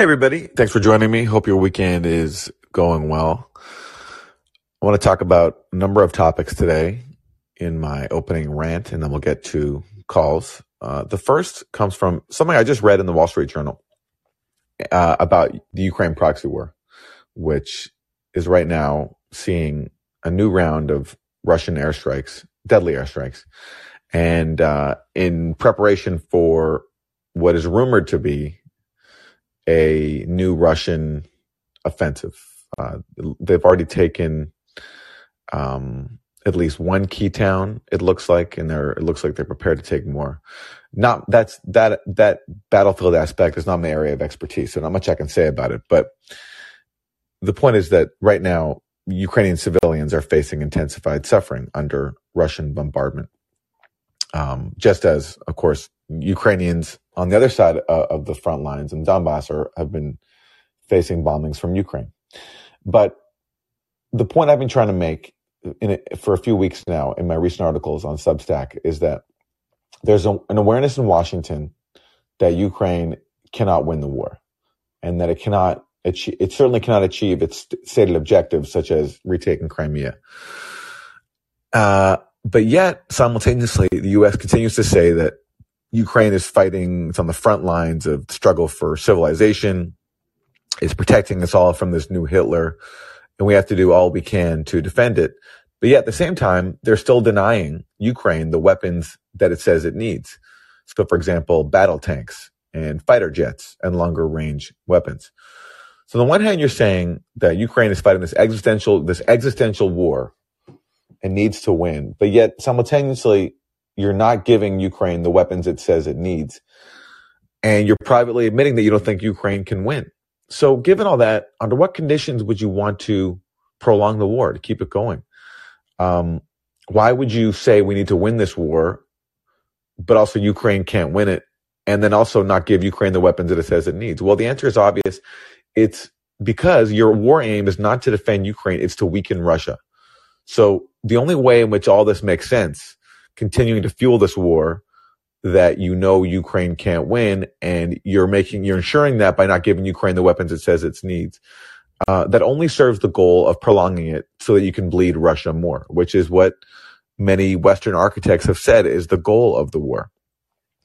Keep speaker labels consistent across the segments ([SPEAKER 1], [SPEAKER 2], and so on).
[SPEAKER 1] Hey, everybody. Thanks for joining me. Hope your weekend is going well. I want to talk about a number of topics today in my opening rant, and then we'll get to calls. Uh, the first comes from something I just read in the Wall Street Journal uh, about the Ukraine proxy war, which is right now seeing a new round of Russian airstrikes, deadly airstrikes, and uh, in preparation for what is rumored to be a new Russian offensive. Uh, they've already taken um, at least one key town. It looks like, and they're it looks like they're prepared to take more. Not that's that that battlefield aspect is not my area of expertise, so not much I can say about it. But the point is that right now Ukrainian civilians are facing intensified suffering under Russian bombardment. Um, just as, of course, Ukrainians on the other side uh, of the front lines in Donbass are, have been facing bombings from Ukraine. But the point I've been trying to make in it, for a few weeks now in my recent articles on Substack is that there's a, an awareness in Washington that Ukraine cannot win the war and that it cannot achieve, it certainly cannot achieve its stated objectives such as retaking Crimea. Uh, but yet simultaneously, the U.S. continues to say that Ukraine is fighting, it's on the front lines of struggle for civilization, is protecting us all from this new Hitler, and we have to do all we can to defend it. But yet at the same time, they're still denying Ukraine the weapons that it says it needs. So for example, battle tanks and fighter jets and longer range weapons. So on the one hand, you're saying that Ukraine is fighting this existential, this existential war and needs to win, but yet simultaneously you're not giving Ukraine the weapons it says it needs. And you're privately admitting that you don't think Ukraine can win. So, given all that, under what conditions would you want to prolong the war to keep it going? Um, why would you say we need to win this war, but also Ukraine can't win it, and then also not give Ukraine the weapons that it says it needs? Well, the answer is obvious. It's because your war aim is not to defend Ukraine, it's to weaken Russia. So, the only way in which all this makes sense continuing to fuel this war that you know Ukraine can't win, and you're making you're ensuring that by not giving Ukraine the weapons it says it needs. Uh, that only serves the goal of prolonging it so that you can bleed Russia more, which is what many Western architects have said is the goal of the war.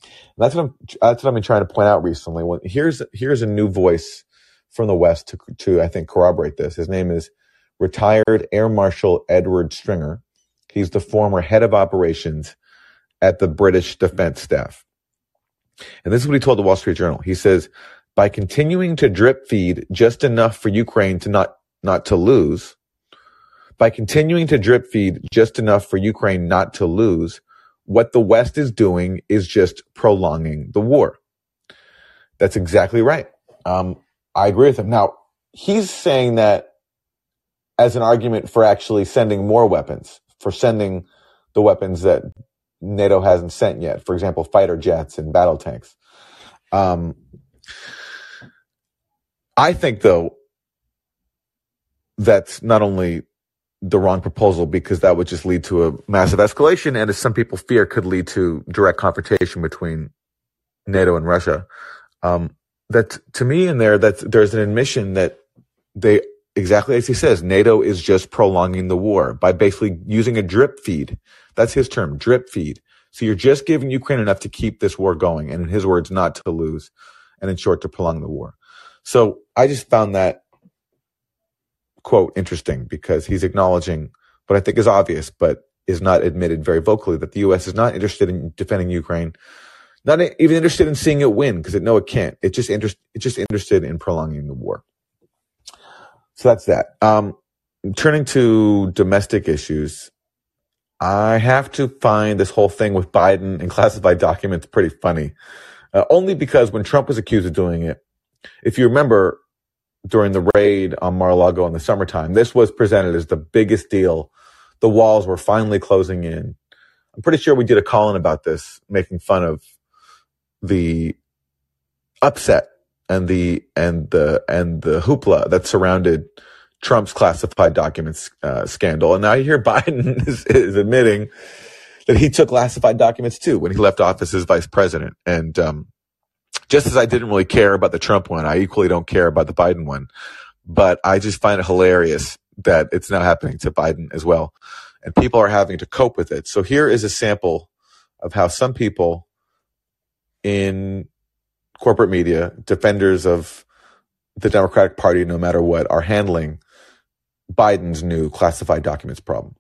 [SPEAKER 1] And that's what I'm that's what I've been trying to point out recently. When, here's here's a new voice from the West to to I think corroborate this. His name is retired Air Marshal Edward Stringer. He's the former head of operations at the British Defense Staff. And this is what he told the Wall Street Journal. He says, by continuing to drip feed just enough for Ukraine to not, not to lose, by continuing to drip feed just enough for Ukraine not to lose, what the West is doing is just prolonging the war. That's exactly right. Um, I agree with him. Now, he's saying that as an argument for actually sending more weapons for sending the weapons that NATO hasn't sent yet. For example, fighter jets and battle tanks. Um, I think, though, that's not only the wrong proposal because that would just lead to a massive escalation, and as some people fear, could lead to direct confrontation between NATO and Russia. Um, that to me, in there, that there's an admission that they exactly as he says, NATO is just prolonging the war by basically using a drip feed. That's his term, drip feed. So you're just giving Ukraine enough to keep this war going, and in his words, not to lose, and in short, to prolong the war. So I just found that quote interesting because he's acknowledging what I think is obvious, but is not admitted very vocally that the U.S. is not interested in defending Ukraine, not even interested in seeing it win because it know it can't. It's just interest, it's just interested in prolonging the war. So that's that. Um, turning to domestic issues, I have to find this whole thing with Biden and classified documents pretty funny. Uh, only because when Trump was accused of doing it, if you remember during the raid on Mar-a-Lago in the summertime, this was presented as the biggest deal. The walls were finally closing in. I'm pretty sure we did a call in about this, making fun of the upset and the and the and the hoopla that surrounded Trump's classified documents uh, scandal. And now you hear Biden is, is, admitting that he took classified documents too when he left office as vice president. And um, Just as I didn't really care about the Trump one, I equally don't care about the Biden one. But I just find it hilarious that it's now happening to Biden as well. And people are having to cope with it. So here is a sample of how some people in corporate media, defenders of the Democratic Party, no matter what, are handling Biden's new classified documents problem.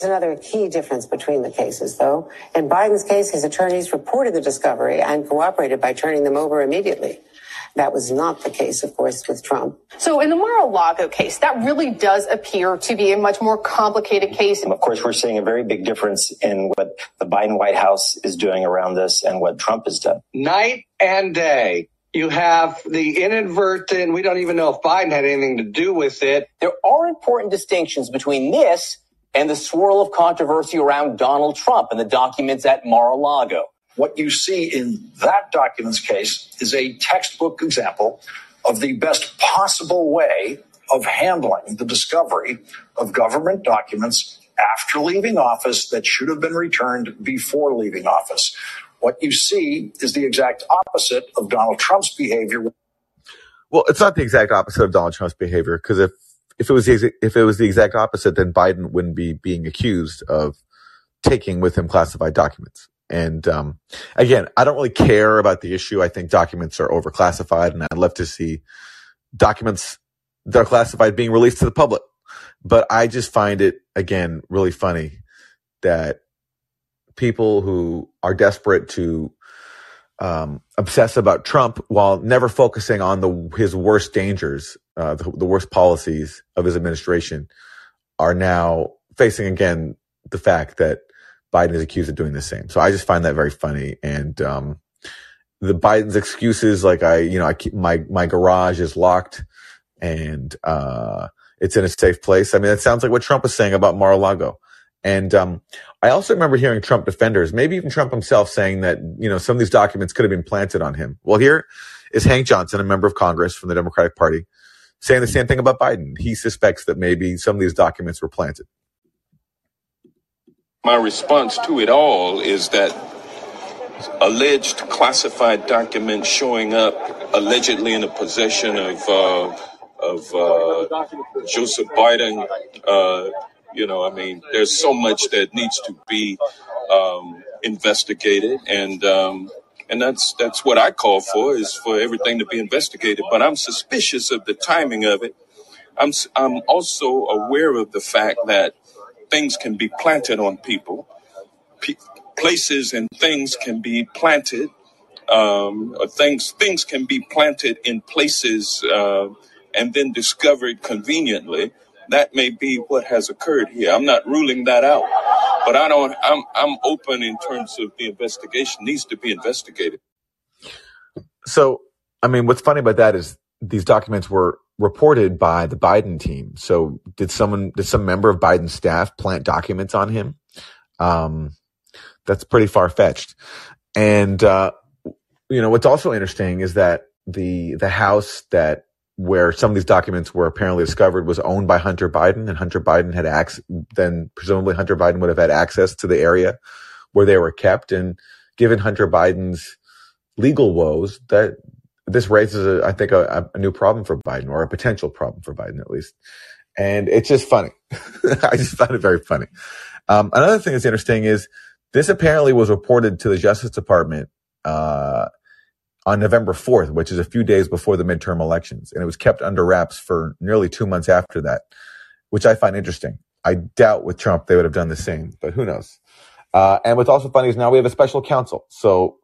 [SPEAKER 2] There's another key difference between the cases, though. In Biden's case, his attorneys reported the discovery and cooperated by turning them over immediately. That was not the case, of course, with Trump.
[SPEAKER 3] So in the Mar-a-Lago case, that really does appear to be a much more complicated case.
[SPEAKER 4] Of course, we're seeing a very big difference in what the Biden White House is doing around this and what Trump has done.
[SPEAKER 5] Night and day. You have the inadvertent, we don't even know if Biden had anything to do with it.
[SPEAKER 6] There are important distinctions between this and the swirl of controversy around Donald Trump and the documents at Mar-a-Lago.
[SPEAKER 7] What you see in that document's case is a textbook example of the best possible way of handling the discovery of government documents after leaving office that should have been returned before leaving office. What you see is the exact opposite of Donald Trump's behavior.
[SPEAKER 1] Well, it's not the exact opposite of Donald Trump's behavior because if if it was the, if it was the exact opposite, then Biden wouldn't be being accused of taking with him classified documents. And um, again, I don't really care about the issue. I think documents are overclassified, and I'd love to see documents that are classified being released to the public. But I just find it again really funny that people who are desperate to um, obsess about Trump while never focusing on the his worst dangers, uh, the, the worst policies of his administration, are now facing again the fact that Biden is accused of doing the same. So I just find that very funny. And, um, the Biden's excuses, like I, you know, I keep my, my garage is locked and, uh, it's in a safe place. I mean, it sounds like what Trump was saying about Mar-a-Lago. And, um, I also remember hearing Trump defenders, maybe even Trump himself saying that, you know, some of these documents could have been planted on him. Well, here is Hank Johnson, a member of Congress from the Democratic Party, saying the same thing about Biden. He suspects that maybe some of these documents were planted
[SPEAKER 8] my response to it all is that alleged classified documents showing up allegedly in the possession of uh, of uh, Joseph Biden. Uh, you know, I mean, there's so much that needs to be um, investigated, and um, and that's that's what I call for is for everything to be investigated. But I'm suspicious of the timing of it. I'm I'm also aware of the fact that things can be planted on people. P- places and things can be planted. Um, things things can be planted in places uh, and then discovered conveniently. That may be what has occurred here. I'm not ruling that out, but I don't. I'm I'm open in terms of the investigation needs to be investigated.
[SPEAKER 1] So, I mean, what's funny about that is these documents were reported by the Biden team. So did someone, did some member of Biden's staff plant documents on him? Um, that's pretty far fetched. And, uh, you know, what's also interesting is that the, the house that where some of these documents were apparently discovered was owned by Hunter Biden and Hunter Biden had access, then presumably Hunter Biden would have had access to the area where they were kept. And given Hunter Biden's legal woes, that this raises, a, I think, a, a, new problem for Biden or a potential problem for Biden at least. And it's just funny. I just found it very funny. Um, another thing that's interesting is this apparently was reported to the Justice Department uh, on November 4th, which is a few days before the midterm elections. And it was kept under wraps for nearly two months after that, which I find interesting. I doubt with Trump they would have done the same, but who knows? Uh, and what's also funny is now we have a special counsel. So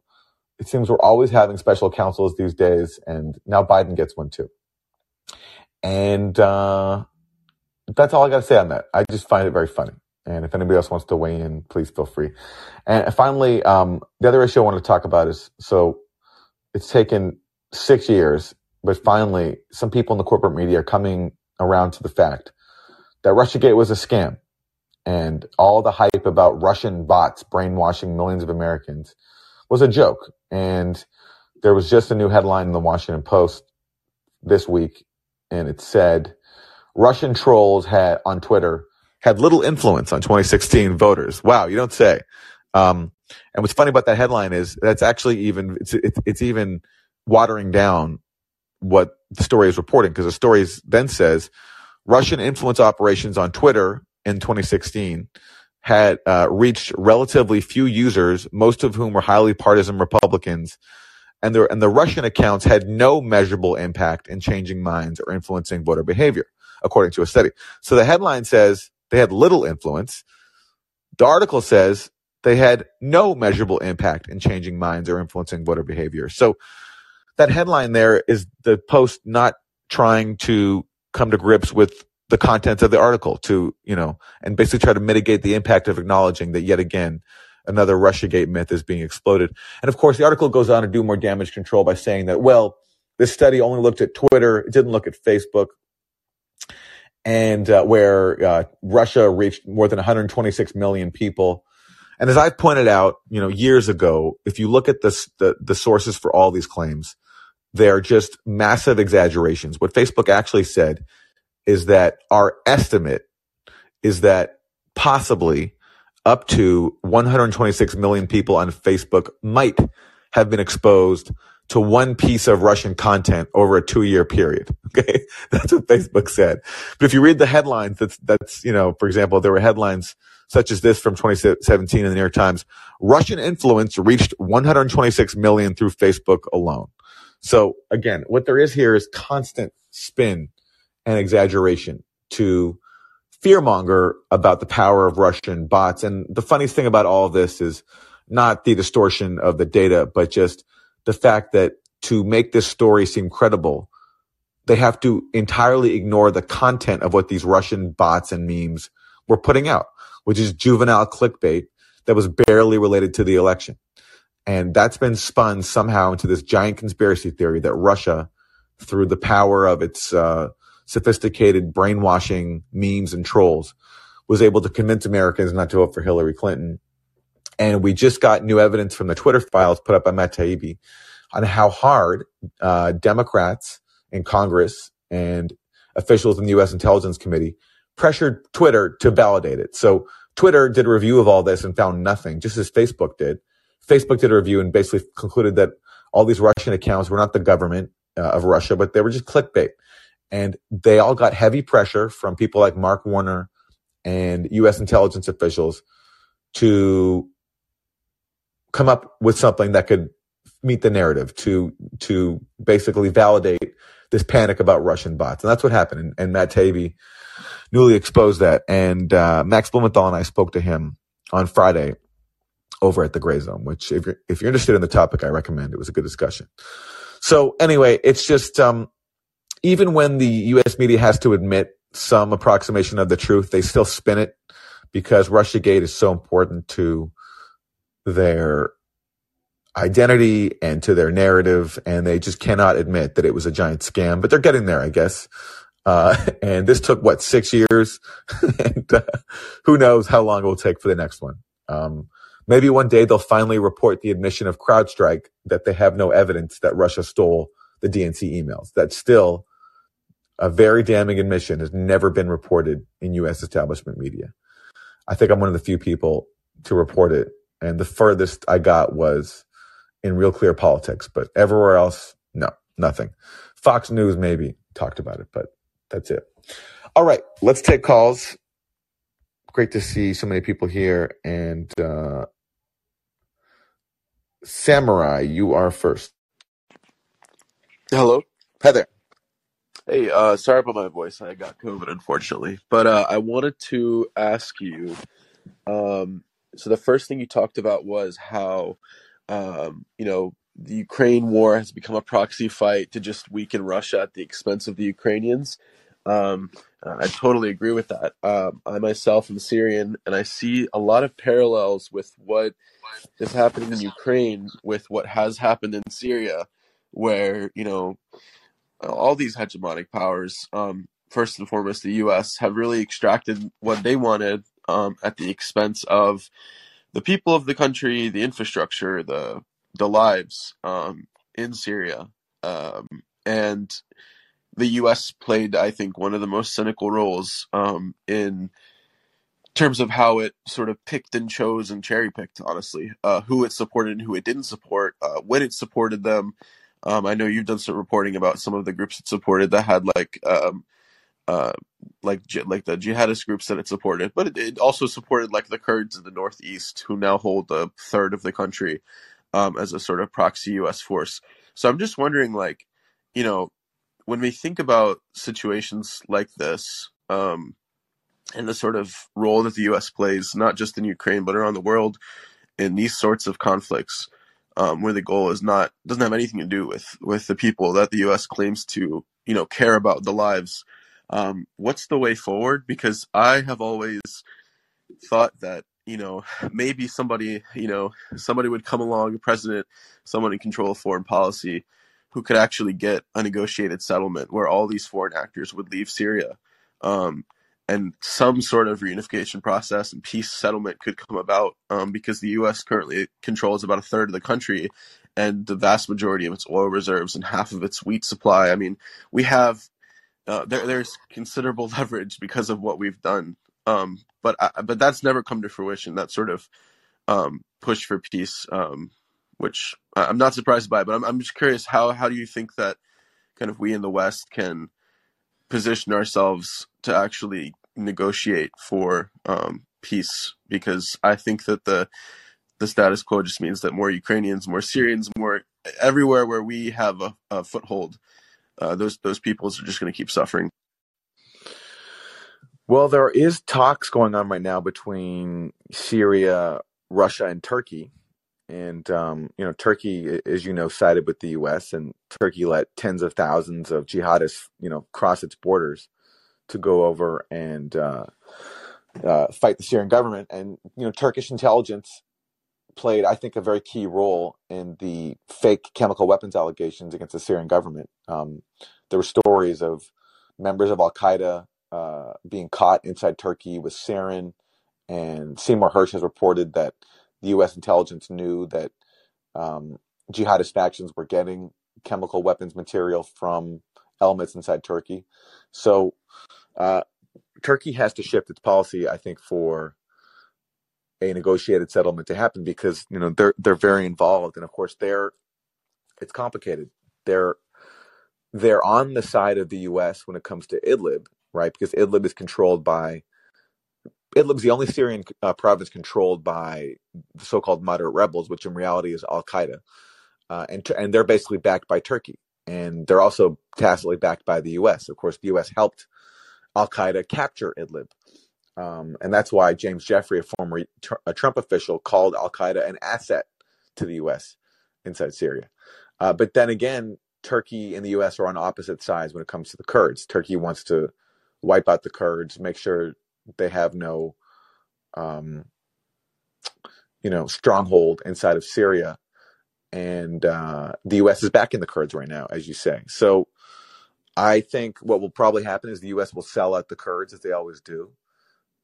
[SPEAKER 1] it seems we're always having special counsels these days, and now Biden gets one too. And uh, that's all I got to say on that. I just find it very funny. And if anybody else wants to weigh in, please feel free. And finally, um, the other issue I wanted to talk about is so it's taken six years, but finally, some people in the corporate media are coming around to the fact that Russiagate was a scam. And all the hype about Russian bots brainwashing millions of Americans was a joke. And there was just a new headline in the Washington Post this week, and it said Russian trolls had on Twitter had little influence on 2016 voters. Wow, you don't say. Um, and what's funny about that headline is that's actually even it's it's, it's even watering down what the story is reporting because the story then says Russian influence operations on Twitter in 2016 had uh, reached relatively few users, most of whom were highly partisan Republicans, and the and the Russian accounts had no measurable impact in changing minds or influencing voter behavior, according to a study. So the headline says they had little influence. The article says they had no measurable impact in changing minds or influencing voter behavior. So that headline there is the post not trying to come to grips with the contents of the article to, you know, and basically try to mitigate the impact of acknowledging that yet again, another Russiagate myth is being exploded. And of course, the article goes on to do more damage control by saying that, well, this study only looked at Twitter. It didn't look at Facebook and uh, where uh, Russia reached more than 126 million people. And as I pointed out, you know, years ago, if you look at the, the sources for all these claims, they are just massive exaggerations. What Facebook actually said is that our estimate is that possibly up to 126 million people on Facebook might have been exposed to one piece of Russian content over a two year period. Okay. That's what Facebook said. But if you read the headlines, that's, that's, you know, for example, there were headlines such as this from 2017 in the New York Times. Russian influence reached 126 million through Facebook alone. So again, what there is here is constant spin and exaggeration to fearmonger about the power of Russian bots. And the funniest thing about all of this is not the distortion of the data, but just the fact that to make this story seem credible, they have to entirely ignore the content of what these Russian bots and memes were putting out, which is juvenile clickbait that was barely related to the election. And that's been spun somehow into this giant conspiracy theory that Russia, through the power of its uh, sophisticated brainwashing memes and trolls, was able to convince Americans not to vote for Hillary Clinton and we just got new evidence from the Twitter files put up by Matt Taibbi on how hard uh, Democrats in Congress and officials in the U.S. Intelligence Committee pressured Twitter to validate it. So Twitter did a review of all this and found nothing, just as Facebook did. Facebook did a review and basically concluded that all these Russian accounts were not the government uh, of Russia, but they were just clickbait. And they all got heavy pressure from people like Mark Warner and U.S. intelligence officials to come up with something that could meet the narrative to to basically validate this panic about Russian bots, and that's what happened. And, and Matt Taibbi newly exposed that. And uh, Max Blumenthal and I spoke to him on Friday over at the Gray Zone, which if you're if you're interested in the topic, I recommend. It was a good discussion. So anyway, it's just um, even when the U.S. media has to admit some approximation of the truth, they still spin it because RussiaGate is so important to their identity and to their narrative, and they just cannot admit that it was a giant scam. But they're getting there, I guess. Uh, and this took what six years, and uh, who knows how long it will take for the next one. Um, maybe one day they'll finally report the admission of CrowdStrike that they have no evidence that Russia stole the DNC emails. That's still a very damning admission has never been reported in U.S. establishment media. I think I'm one of the few people to report it and the furthest I got was in Real Clear Politics, but everywhere else, no, nothing. Fox News maybe talked about it, but that's it. All right, let's take calls. Great to see so many people here. And uh, Samurai, you are first.
[SPEAKER 9] Hello.
[SPEAKER 1] Hi there.
[SPEAKER 9] Hey, uh, sorry about my voice. I got COVID, unfortunately. But uh, I wanted to ask you um, so the first thing you talked about was how um, you know the Ukraine war has become a proxy fight to just weaken Russia at the expense of the Ukrainians. Um, I totally agree with that. Um, I myself am Syrian, and I see a lot of parallels with what is happening in Ukraine with what has happened in Syria, where you know all these hegemonic powers, um, first and foremost the U.S., have really extracted what they wanted um, at the expense of the people of the country, the infrastructure, the the lives um, in Syria, um, and the U.S. played, I think, one of the most cynical roles um, in terms of how it sort of picked and chose and cherry picked, honestly, uh, who it supported and who it didn't support, uh, when it supported them. Um, I know you've done some reporting about some of the groups it supported that had like um, uh, like like the jihadist groups that it supported, but it, it, also supported like the Kurds in the northeast, who now hold a third of the country um, as a sort of proxy U.S. force. So I'm just wondering, like, you know, when we think about situations like this, um, and the sort of role that the U.S. plays, not just in Ukraine but around the world, in these sorts of conflicts, um, where the goal is not doesn't have anything to do with with the people that the U.S. claims to, you know, care about the lives. Um, what's the way forward? Because I have always thought that you know maybe somebody you know somebody would come along, a president, someone in control of foreign policy, who could actually get a negotiated settlement where all these foreign actors would leave Syria. Um, and some sort of reunification process and peace settlement could come about um, because the U.S. currently controls about a third of the country and the vast majority of its oil reserves and half of its wheat supply. I mean, we have uh, there, there's considerable leverage because of what we've done, um, but I, but that's never come to fruition. That sort of um, push for peace, um, which I'm not surprised by, but I'm, I'm just curious how how do you think that kind of we in the West can position ourselves to actually negotiate for um, peace because I think that the the status quo just means that more Ukrainians, more Syrians, more everywhere where we have a, a foothold, uh, those those peoples are just going to keep suffering.
[SPEAKER 1] Well, there is talks going on right now between Syria, Russia, and Turkey. And um, you know, Turkey, as you know, sided with the U.S. and Turkey let tens of thousands of jihadists, you know, cross its borders to go over and uh, uh, fight the Syrian government. And you know, Turkish intelligence played, I think, a very key role in the fake chemical weapons allegations against the Syrian government. Um, there were stories of members of Al Qaeda uh, being caught inside Turkey with sarin, and Seymour Hersh has reported that the U.S. intelligence knew that um, jihadist factions were getting chemical weapons material from elements inside Turkey. So uh, Turkey has to shift its policy, I think, for a negotiated settlement to happen because you know they're they're very involved, and of course they're it's complicated. They're they're on the side of the U.S. when it comes to Idlib, right? Because Idlib is controlled by Idlib's the only Syrian uh, province controlled by the so-called moderate rebels, which in reality is Al Qaeda, uh, and and they're basically backed by Turkey, and they're also tacitly backed by the U.S. Of course, the U.S. helped Al Qaeda capture Idlib. Um, and that's why James Jeffrey, a former a Trump official, called Al Qaeda an asset to the U.S. inside Syria. Uh, but then again, Turkey and the U.S. are on opposite sides when it comes to the Kurds. Turkey wants to wipe out the Kurds, make sure they have no, um, you know, stronghold inside of Syria, and uh, the U.S. is backing the Kurds right now, as you say. So I think what will probably happen is the U.S. will sell out the Kurds as they always do,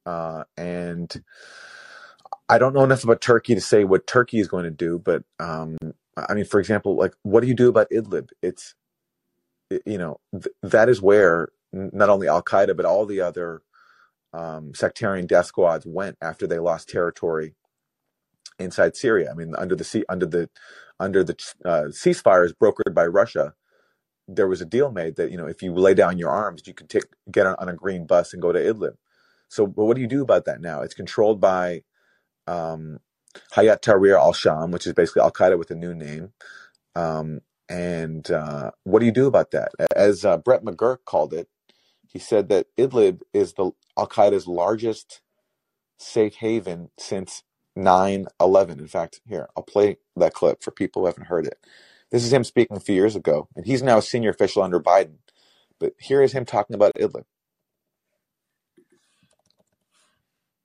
[SPEAKER 1] uh, and I don't know enough about Turkey to say what Turkey is going to do. But um, I mean, for example, like what do you do about Idlib? It's you know th- that is where not only Al Qaeda but all the other um, sectarian death squads went after they lost territory inside Syria. I mean, under the under the under the uh, ceasefires brokered by Russia there was a deal made that you know if you lay down your arms, you could take get on, a green bus and go to Idlib. So, but what do you do about that now? It's controlled by um, Hayat Tahrir al-Sham, which is basically Al Qaeda with a new name. Um, and uh, what do you do about that? As uh, Brett McGurk called it, he said that Idlib is the Al Qaeda's largest safe haven since 9 11. In fact, here, I'll play that clip for people who haven't heard it. This is him speaking a few years ago, and he's now a senior official under Biden. But here is him talking about Idlib.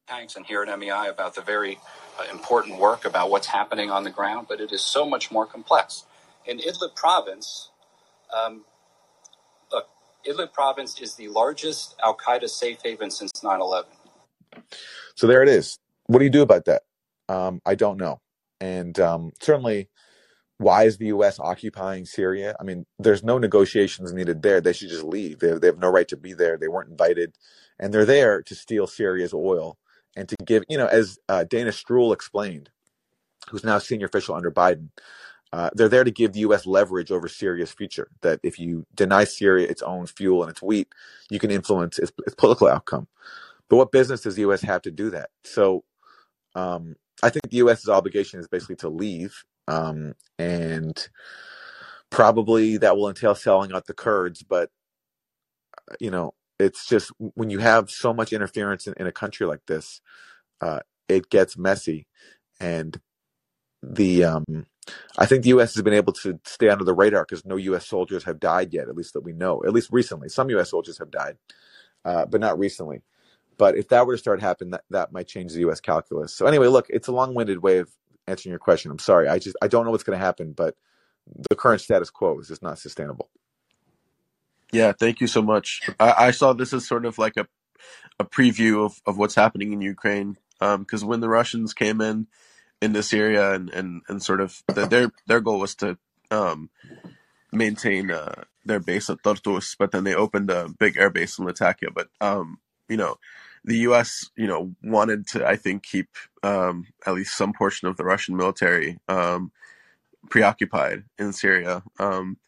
[SPEAKER 10] Thanks, and here at MEI about the very uh, important work about what's happening on the ground, but it is so much more complex. In Idlib province, um, look, Idlib province is the largest Al Qaeda safe haven since 9 11.
[SPEAKER 1] So there it is. What do you do about that? Um, I don't know. And um, certainly, why is the U.S. occupying Syria? I mean, there's no negotiations needed there. They should just leave. They, they have no right to be there. They weren't invited, and they're there to steal Syria's oil and to give, you know, as uh, Dana Stroul explained, who's now senior official under Biden, uh, they're there to give the U.S. leverage over Syria's future. That if you deny Syria its own fuel and its wheat, you can influence its, its political outcome. But what business does the U.S. have to do that? So um, I think the U.S.'s obligation is basically to leave, um, and probably that will entail selling out the Kurds. But uh, you know, it's just when you have so much interference in, in a country like this, uh, it gets messy, and the um, I think the U.S. has been able to stay under the radar because no U.S. soldiers have died yet, at least that we know. At least recently, some U.S. soldiers have died, uh, but not recently. But if that were to start happening, that, that might change the U.S. calculus. So anyway, look, it's a long-winded way of answering your question. I'm sorry. I just I don't know what's going to happen, but the current status quo is just not sustainable.
[SPEAKER 9] Yeah, thank you so much. I, I saw this as sort of like a a preview of, of what's happening in Ukraine. Um because um, when the Russians came in into Syria and, and, and sort of the, their their goal was to um, maintain uh, their base at Tartus, but then they opened a big air base in Latakia. But um, you know, the U.S. you know wanted to I think keep um, at least some portion of the Russian military um, preoccupied in Syria. Um,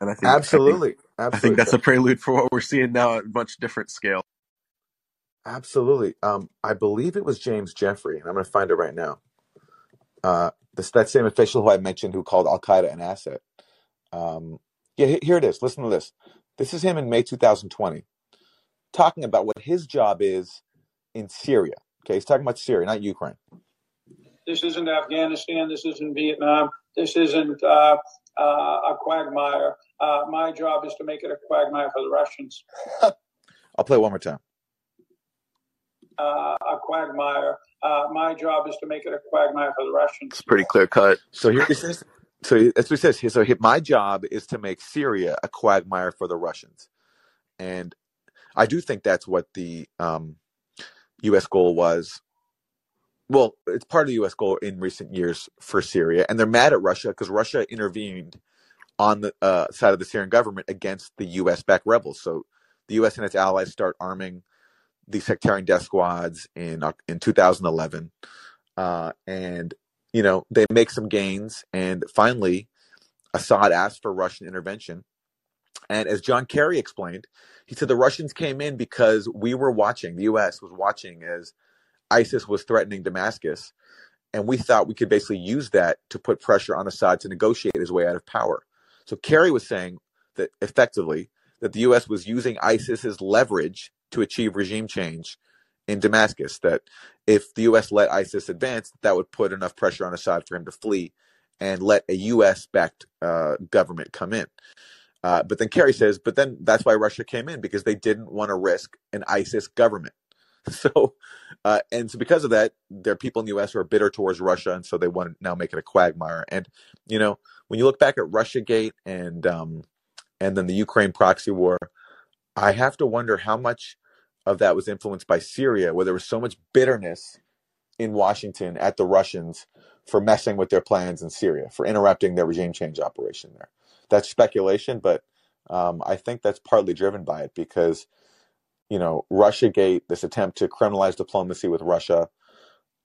[SPEAKER 9] and I think
[SPEAKER 1] absolutely,
[SPEAKER 9] I think,
[SPEAKER 1] absolutely.
[SPEAKER 9] I think that's a prelude for what we're seeing now at a much different scale.
[SPEAKER 1] Absolutely. Um, I believe it was James Jeffrey, and I'm going to find it right now. Uh, this that same official who I mentioned who called Al Qaeda an asset. Um, yeah, here it is. Listen to this. This is him in May 2020, talking about what his job is in Syria. Okay, he's talking about Syria, not Ukraine.
[SPEAKER 11] This isn't Afghanistan. This isn't Vietnam. This isn't uh, uh, a quagmire. Uh, my job is to make it a quagmire for the Russians.
[SPEAKER 1] I'll play one more time.
[SPEAKER 11] Uh, a quagmire. Uh, my job is to make it a quagmire for the Russians.
[SPEAKER 9] It's pretty clear cut.
[SPEAKER 1] So here he says. So that's what he says. So he, my job is to make Syria a quagmire for the Russians, and I do think that's what the um, U.S. goal was. Well, it's part of the U.S. goal in recent years for Syria, and they're mad at Russia because Russia intervened on the uh, side of the Syrian government against the U.S.-backed rebels. So the U.S. and its allies start arming the sectarian death squads in uh, in 2011, uh, and you know they make some gains, and finally, Assad asked for Russian intervention. And as John Kerry explained, he said the Russians came in because we were watching, the U.S. was watching as ISIS was threatening Damascus, and we thought we could basically use that to put pressure on Assad to negotiate his way out of power. So Kerry was saying that effectively that the U.S. was using ISIS's leverage to achieve regime change in Damascus. That if the U.S. let ISIS advance, that would put enough pressure on Assad for him to flee and let a U.S.-backed uh, government come in. Uh, but then Kerry says, but then that's why Russia came in because they didn't want to risk an ISIS government. So, uh, and so because of that, there are people in the U.S. who are bitter towards Russia, and so they want to now make it a quagmire. And you know, when you look back at RussiaGate and um, and then the Ukraine proxy war, I have to wonder how much of that was influenced by Syria, where there was so much bitterness in Washington at the Russians for messing with their plans in Syria, for interrupting their regime change operation there. That's speculation, but um, I think that's partly driven by it because, you know, Russiagate, this attempt to criminalize diplomacy with Russia,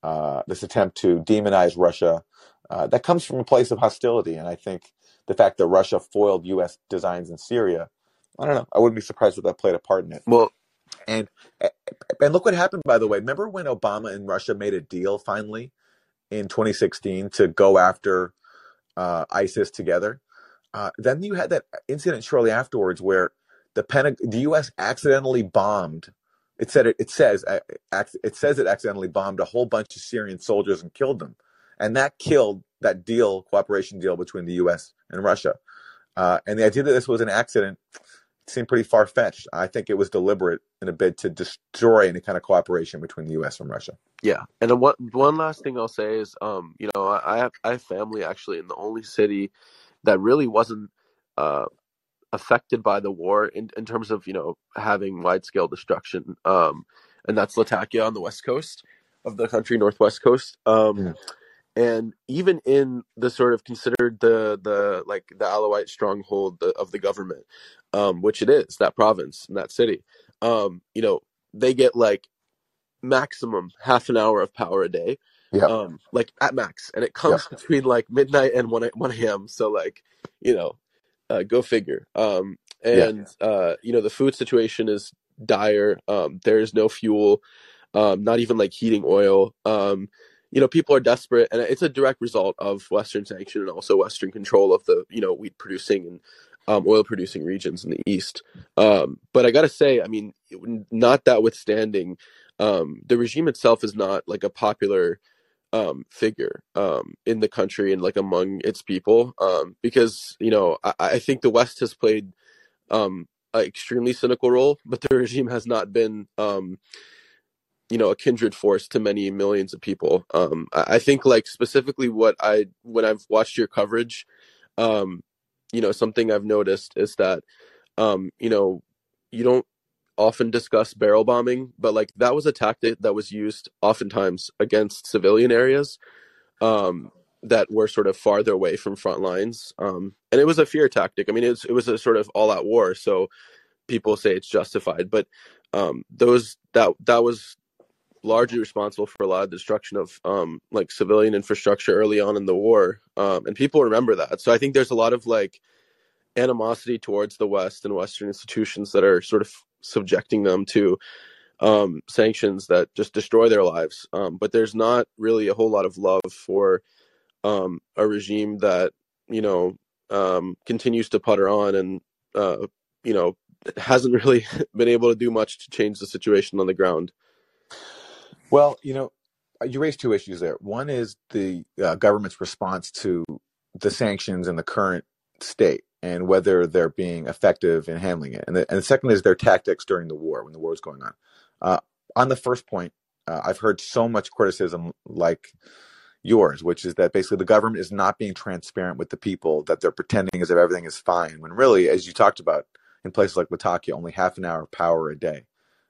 [SPEAKER 1] uh, this attempt to demonize Russia, uh, that comes from a place of hostility. And I think the fact that Russia foiled U.S. designs in Syria, I don't know, I wouldn't be surprised if that played a part in it.
[SPEAKER 9] Well,
[SPEAKER 1] and and look what happened, by the way. Remember when Obama and Russia made a deal finally in 2016 to go after uh, ISIS together? Uh, then you had that incident shortly afterwards where the the U.S. accidentally bombed. It said it, it says uh, it says it accidentally bombed a whole bunch of Syrian soldiers and killed them, and that killed that deal cooperation deal between the U.S. and Russia. Uh, and the idea that this was an accident seemed pretty far fetched. I think it was deliberate in a bid to destroy any kind of cooperation between the U.S. and Russia.
[SPEAKER 9] Yeah, and one one last thing I'll say is, um, you know, I have I have family actually in the only city that really wasn't uh, affected by the war in in terms of you know having wide scale destruction, um, and that's Latakia on the west coast of the country, northwest coast. Um,
[SPEAKER 1] Yeah.
[SPEAKER 9] and even in the sort of considered the the like the Alawite stronghold of the government, um, which it is that province and that city, um, you know, they get like maximum half an hour of power a day,
[SPEAKER 1] Yeah.
[SPEAKER 9] um, like at max, and it comes between like midnight and one one a.m. So like, you know, uh, go figure. Um,
[SPEAKER 1] Yeah.
[SPEAKER 9] and uh, you know, the food situation is dire. Um, there is no fuel, um, not even like heating oil. Um, you know, people are desperate, and it's a direct result of Western sanction and also Western control of the you know wheat producing and um, oil producing regions in the east. Um, but I gotta say, I mean, not that withstanding, um, the regime itself is not like a popular um, figure um, in the country and like among its people um, because you know I, I think the West has played um, an extremely cynical role, but the regime has not been um, you know a kindred force to many millions of people. Um, I, I think like specifically what I when I've watched your coverage, um, you know something I've noticed is that um, you know you don't often discuss barrel bombing, but like that was a tactic that was used oftentimes against civilian areas um, that were sort of farther away from front lines. Um, and it was a fear tactic. I mean, it was, a sort of all out war. So people say it's justified, but um, those that that was largely responsible for a lot of destruction of um, like civilian infrastructure early on in the war. Um, and people remember that. So I think there's a lot of like animosity towards the West and Western institutions that are sort of subjecting them to um, sanctions that just destroy their lives. Um, but there's not really a whole lot of love for um, a regime that you know um, continues to putter on and uh, you know hasn't really been able to do much to change the situation on the ground.
[SPEAKER 1] Well, you know, you raised two issues there. One is the uh, government's response to the sanctions in the current state and whether they're being effective in handling it. And the, and the second is their tactics during the war, when the war is going on. Uh, on the first point, uh, I've heard so much criticism like yours, which is that basically the government is not being transparent with the people, that they're pretending as if everything is fine, when really, as you talked about, in places like Latakia, only half an hour of power a day.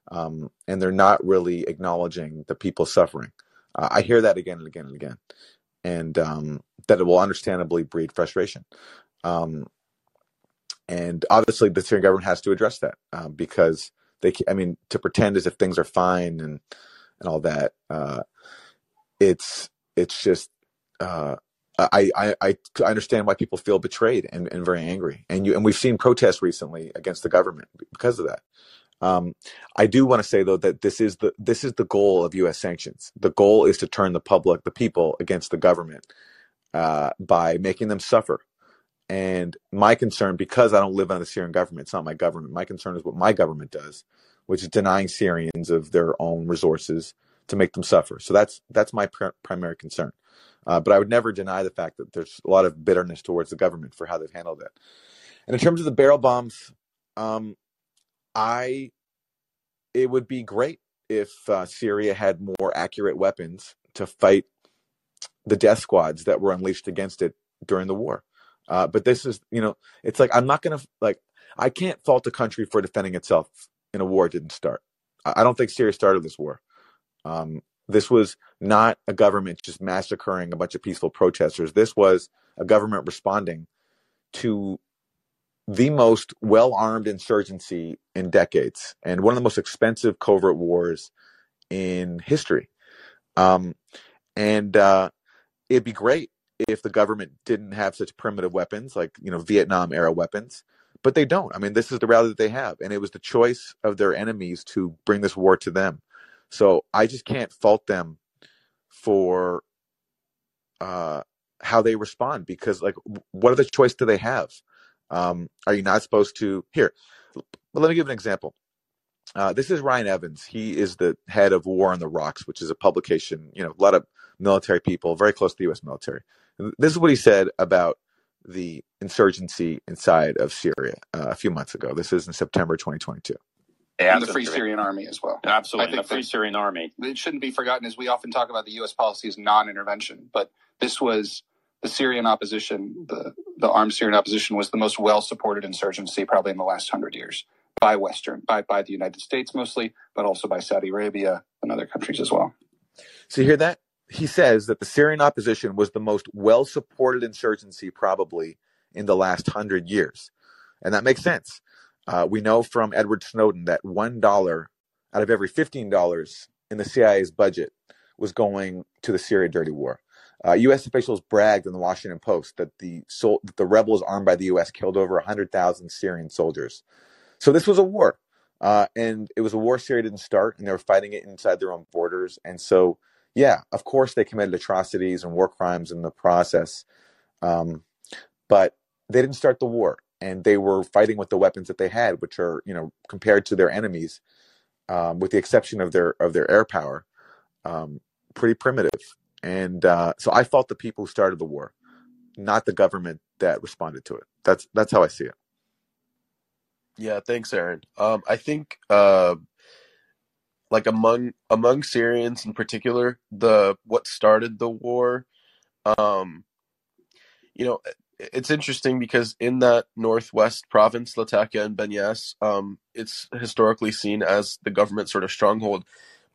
[SPEAKER 1] Um, and they're not really acknowledging the people suffering. Uh, I hear that again and again and again, and um, that it will understandably breed frustration. Um, and obviously, the Syrian government has to address that um, because they, I mean, to pretend as if things are fine and and all that, uh, it's it's just. Uh, I, I, I I understand why people feel betrayed and, and very angry, and you and we've seen protests recently against the government because of that. Um, I do want to say though that this is the this is the goal of U.S. sanctions. The goal is to turn the public, the people, against the government uh, by making them suffer. And my concern, because I don't live under the Syrian government, it's not my government. My concern is what my government does, which is denying Syrians of their own resources to make them suffer. So that's that's my pr- primary concern. Uh, but I would never deny the fact that there's a lot of bitterness towards the government for how they've handled it. And in terms of the barrel bombs, um, I it would be great if uh, Syria had more accurate weapons to fight the death squads that were unleashed against it during the war. Uh, but this is, you know, it's like I'm not gonna like I can't fault a country for defending itself in a war it didn't start. I I don't think Syria started this war. Um, this was not a government just massacring a bunch of peaceful protesters. This was a government responding to the most well armed insurgency in decades and one of the most expensive covert wars in history. Um, and uh, it'd be great if the government didn't have such primitive weapons like you know Vietnam era weapons, but they don't. I mean, this is the reality that they have, and it was the choice of their enemies to bring this war to them. So I just can't fault them for uh, how they respond because, like, what other choice do they have? Um, are you not supposed to? Here, let me give an example. Uh, this is Ryan Evans. He is the head of War on the Rocks, which is a publication, you know, a lot of military people, very close to the U.S. military. This is what he said about the insurgency inside of Syria uh, a few months ago. This is in September 2022.
[SPEAKER 10] and the Free Syrian Army as well.
[SPEAKER 12] Absolutely.
[SPEAKER 10] I think
[SPEAKER 12] The Free Syrian Army.
[SPEAKER 10] It shouldn't be forgotten as we often talk about the U.S. policy as non-intervention, but this was the Syrian opposition, the, the armed Syrian opposition was the most well-supported insurgency probably in the last hundred years by Western, by, by the United States mostly, but also by Saudi Arabia and other countries as well.
[SPEAKER 1] So you hear that? He says that the Syrian opposition was the most well supported insurgency probably in the last hundred years. And that makes sense. Uh, we know from Edward Snowden that $1 out of every $15 in the CIA's budget was going to the Syria dirty war. Uh, U.S. officials bragged in the Washington Post that the sol- that the rebels armed by the U.S. killed over 100,000 Syrian soldiers. So this was a war, uh, and it was a war Syria didn't start, and they were fighting it inside their own borders. And so, yeah, of course they committed atrocities and war crimes in the process, um, but they didn't start the war, and they were fighting with the weapons that they had, which are, you know, compared to their enemies, um, with the exception of their of their air power, um, pretty primitive. And uh, so I fault the people who started the war, not the government that responded to it. That's that's how I see it.
[SPEAKER 9] Yeah, thanks, Aaron. Um, I think uh, like among among Syrians in particular, the what started the war, um, you know, it's interesting because in that northwest province, Latakia and Banyas, um, it's historically seen as the government sort of stronghold.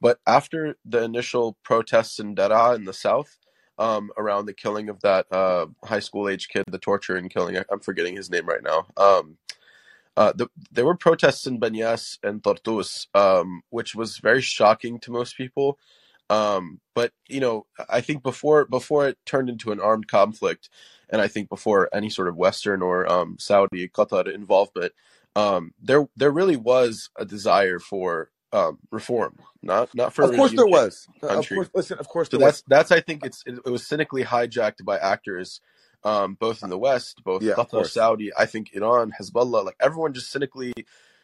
[SPEAKER 9] But after the initial protests in Daraa in the south, um, around the killing of that uh, high school age kid, the torture and killing, I'm forgetting his name right now. Um, uh, the, there were protests in Banyas and Tartus, um, which was very shocking to most people. Um, but you know, I think before before it turned into an armed conflict, and I think before any sort of Western or um, Saudi Qatar involvement, um, there there really was a desire for um, reform, not not for
[SPEAKER 1] Of course there was. Uh, Of
[SPEAKER 9] country.
[SPEAKER 1] course, listen. Of course
[SPEAKER 9] So
[SPEAKER 1] there was.
[SPEAKER 9] that's that's I think it's it, it was cynically hijacked by actors, um, both in the West, both
[SPEAKER 1] Yeah,
[SPEAKER 9] Qatar. Saudi, I think Iran, Hezbollah, like everyone just cynically,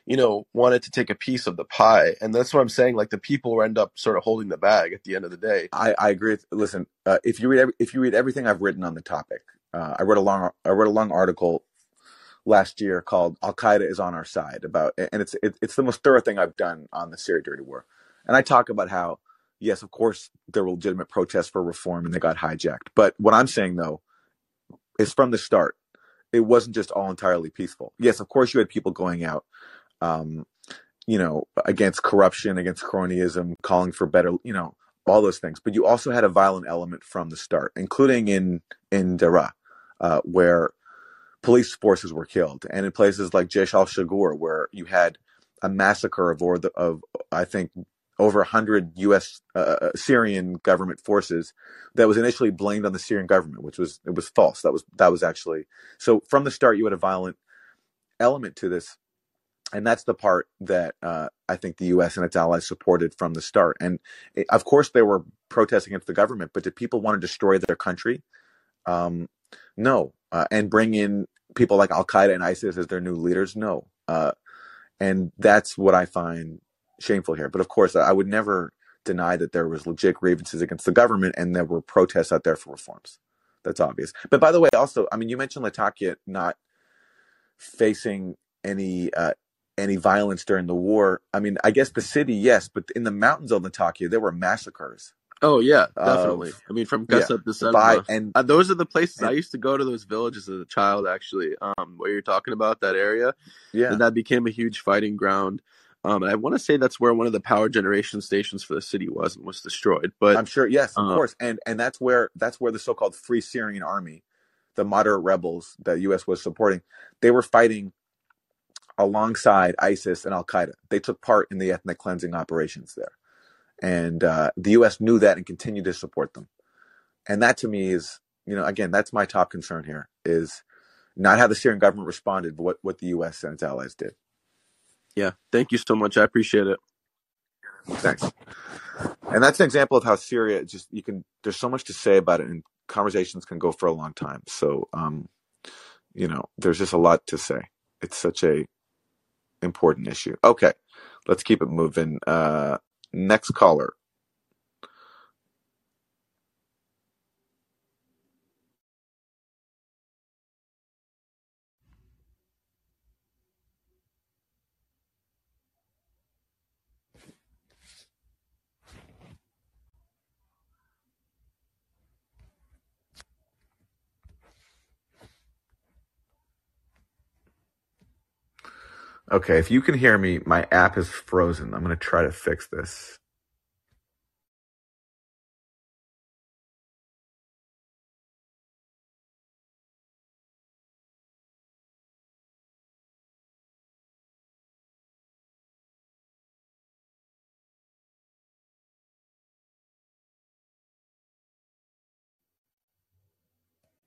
[SPEAKER 9] you know, wanted to take a piece of the pie, and that's what I'm saying. Like the people end up sort of holding the bag at the end of the day.
[SPEAKER 1] I, I agree. With, listen, uh, if you read every, if you read everything I've written on the topic, uh, I wrote a long I wrote a long article last year called "Al Qaeda is on our side" about, and it's it, it's the most thorough thing I've done on the Syria dirty war, and I talk about how yes, of course there were legitimate protests for reform and they got hijacked, but what I'm saying though is from the start, it wasn't just all entirely peaceful. Yes, of course you had people going out. Um, you know, against corruption, against cronyism, calling for better, you know, all those things. But you also had a violent element from the start, including in in Daraa, uh, where police forces were killed, and in places like Jisr al-Shughur, where you had a massacre of or the, of I think over 100 U.S. Uh, Syrian government forces that was initially blamed on the Syrian government, which was it was false. That was that was actually so from the start you had a violent element to this and that's the part that uh, I think the U.S. and its allies supported from the start. And it, of course, they were protesting against the government, but did people want to destroy their country? Um, no, uh, and bring in people like Al Qaeda and ISIS as their new leaders? No, uh, and that's what I find shameful here. But of course, I would never deny that there was legit grievances against the government and there were protests out there for reforms. That's obvious. But by the way, also, I mean, you mentioned Latakia not facing any uh, any violence during the war. I mean, I guess the city, yes, but in the mountains of Latakia, there were massacres
[SPEAKER 9] Oh yeah, definitely.
[SPEAKER 1] of
[SPEAKER 9] I mean, from
[SPEAKER 1] yeah
[SPEAKER 9] Gassab to
[SPEAKER 1] by and,
[SPEAKER 9] uh, those are the places I used to go to. Those villages as a child, actually, um, where you're talking about that area,
[SPEAKER 1] yeah,
[SPEAKER 9] and that became a huge fighting ground. Um, and I want to say that's where one of the power generation stations for the city was and was destroyed. But
[SPEAKER 1] I'm sure. Yes, of
[SPEAKER 9] uh,
[SPEAKER 1] course, and and that's where that's where the so-called Free Syrian Army, the moderate rebels that U.S. was supporting, they were fighting alongside ISIS and Al Qaeda. They took part in the ethnic cleansing operations there, and uh, the U.S. knew that and continued to support them. And that to me is, you know, again, that's my top concern here is not how the Syrian government responded, but what what the U.S. and its allies did.
[SPEAKER 9] Yeah, thank you so much. I appreciate it.
[SPEAKER 1] Thanks. And that's an example of how Syria just you can. There's so much to say about it, and conversations can go for a long time. So, um, you know, there's just a lot to say. It's such a important issue. Okay, let's keep it moving. Uh, next caller. Okay, if you can hear me, my app is frozen. I'm going to try to fix this.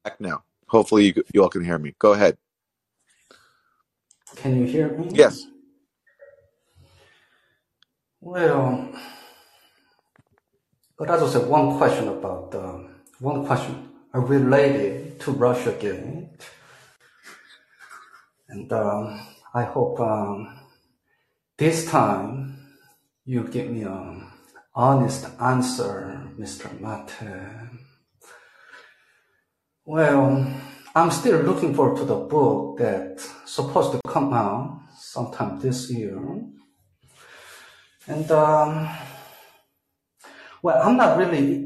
[SPEAKER 1] Back now. Hopefully, you, you all can hear me. Go ahead.
[SPEAKER 12] Can you hear me?
[SPEAKER 1] Yes.
[SPEAKER 12] Well, but I just have one question about um, one question related to Russia Gate, and um, I hope um, this time you give me an honest answer, Mr. Mate. Well, I'm still looking forward to the book that's supposed to come out sometime this year. And, um, well, I'm not really,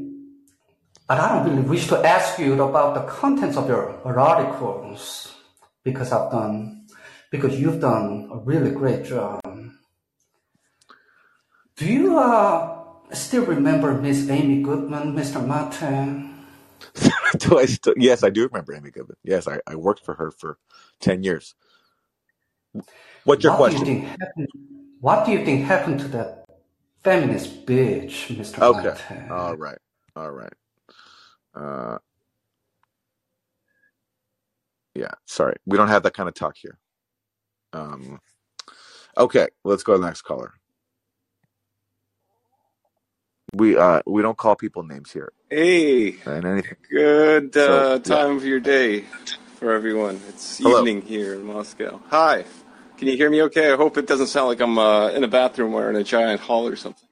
[SPEAKER 12] and I don't really wish to ask you about the contents of your articles because I've done, because you've done a really great job. Do you uh, still remember Miss Amy Goodman, Mr. Martin?
[SPEAKER 1] do I still? Yes, I do remember Amy Goodman. Yes, I, I worked for her for ten years. What's your
[SPEAKER 12] What do you
[SPEAKER 1] question?
[SPEAKER 12] happened? What do you think happened to that feminist bitch, Mr.
[SPEAKER 1] Okay. All right. All right. Uh, yeah. Sorry, we don't have that kind of talk here. Um. Okay, let's go to the next caller. We uh we don't call people names here
[SPEAKER 13] Hey,
[SPEAKER 1] and anything.
[SPEAKER 13] good
[SPEAKER 1] So
[SPEAKER 13] uh,
[SPEAKER 1] yeah.
[SPEAKER 13] time of your day for everyone. It's
[SPEAKER 1] Hello.
[SPEAKER 13] evening here in Moscow. Hi, can you hear me okay? I hope it doesn't sound like I'm uh, in a bathroom or in a giant hall or something.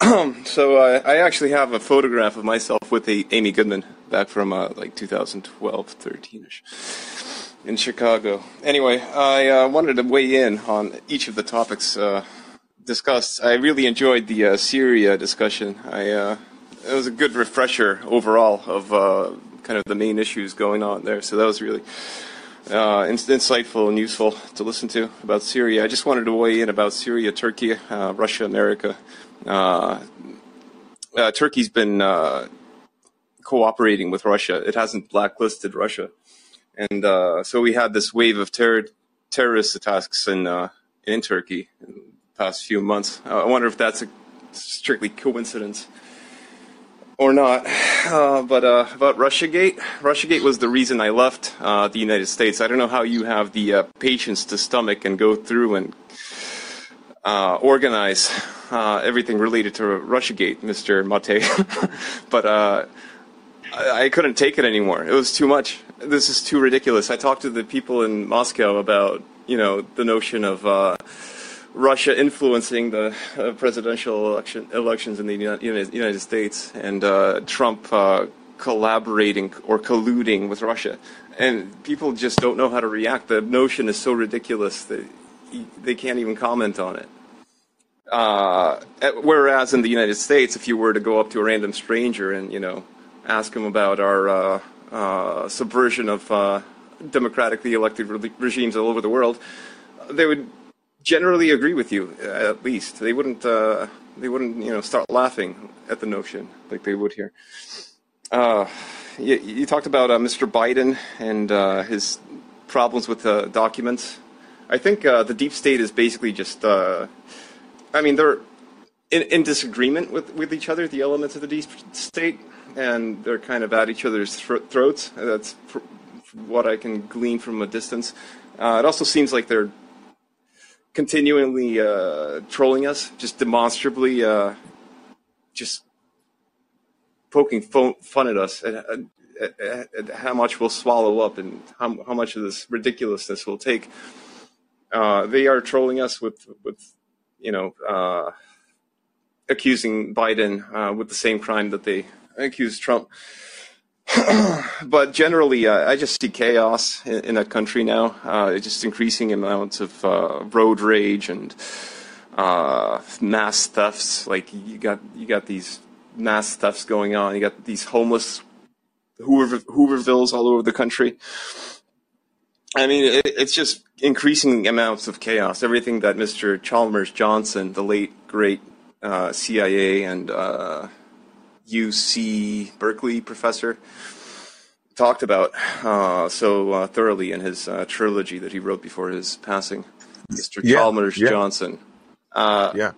[SPEAKER 13] so uh, I actually have a photograph of myself with a, Amy Goodman back from uh, like 2012, 13ish in Chicago. Anyway, I uh, wanted to weigh in on each of the topics uh, discussed. I really enjoyed the uh, Syria discussion. I uh, it was a good refresher overall of uh, kind of the main issues going on there. So that was really uh, ins- insightful and useful to listen to about Syria. I just wanted to weigh in about Syria, Turkey, uh, Russia, America. Uh, Turkey's been cooperating with Russia. It hasn't blacklisted Russia, and so we had this wave of terror terrorist attacks in in Turkey past few months. Uh, I wonder if that's a strictly coincidence or not. Uh, but uh, about RussiaGate, RussiaGate was the reason I left uh, the United States. I don't know how you have the uh, patience to stomach and go through and uh, organize everything related to RussiaGate, Mr. Mate. but I, I couldn't take it anymore. It was too much. This is too ridiculous. I talked to the people in Moscow about, you know, the notion of Russia influencing the uh, presidential election, elections in the United, United States and uh, Trump uh, collaborating or colluding with Russia. And people just don't know how to react. The notion is so ridiculous that they can't even comment on it. Uh, whereas in the United States, if you were to go up to a random stranger and you know ask him about our uh, uh, subversion of democratically elected re- regimes all over the world, they would generally agree with you. uh, At least they wouldn't. Uh, they wouldn't, you know, start laughing at the notion like they would here. Uh, you, you talked about uh, Mr. Biden and uh, his problems with the documents. I think uh, the deep state is basically just. Uh, I mean, they're in, in disagreement with, with each other, the elements of the deep state, and they're kind of at each other's thro- throats. That's fr- what I can glean from a distance. Uh, it also seems like they're continually uh, trolling us, just demonstrably, uh, just poking fo- fun at us, at, at, at, at how much we'll swallow up and how, how much of this ridiculousness we'll take. Uh, they are trolling us with, with you know, uh, accusing Biden uh, with the same crime that they accused Trump. but generally, uh, I just see chaos in, in that country now. Uh, just increasing amounts of uh, road rage and uh, mass thefts. Like you got you got these mass thefts going on. You got these homeless Hoover, Hoovervilles all over the country. I mean, it, it's just increasing amounts of chaos. Everything that Mr. Chalmers Johnson, the late great uh, CIA and uh, UC Berkeley professor, talked about uh, so uh, thoroughly in his uh, trilogy that he wrote before his passing. Mr.
[SPEAKER 1] Yeah,
[SPEAKER 13] Chalmers
[SPEAKER 1] yeah,
[SPEAKER 13] Johnson. Uh,
[SPEAKER 1] yeah.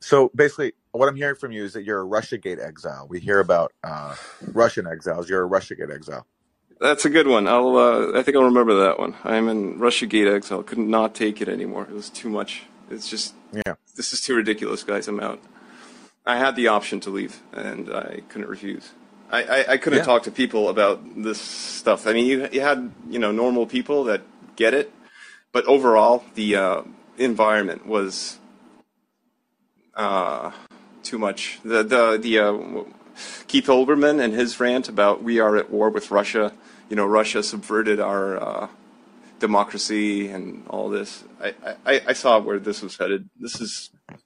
[SPEAKER 1] So basically, what I'm hearing from you is that you're a RussiaGate exile. We hear about uh, Russian exiles. You're a RussiaGate exile.
[SPEAKER 13] That's a good one. I'll. Uh, I think I'll remember that one. I'm in Russia Gate exile. Could not take it anymore. It was too much. It's just.
[SPEAKER 1] Yeah.
[SPEAKER 13] This is too ridiculous, guys. I'm out. I had the option to leave, and I couldn't refuse. I, I, I couldn't
[SPEAKER 1] Yeah.
[SPEAKER 13] talk to people about this stuff. I mean, you you had you know normal people that get it, but overall the uh, environment was uh, too much. The the the uh, Keith Olbermann and his rant about we are at war with Russia. You know, Russia subverted our uh, democracy and all this. I, I, I saw where this was headed. This is this is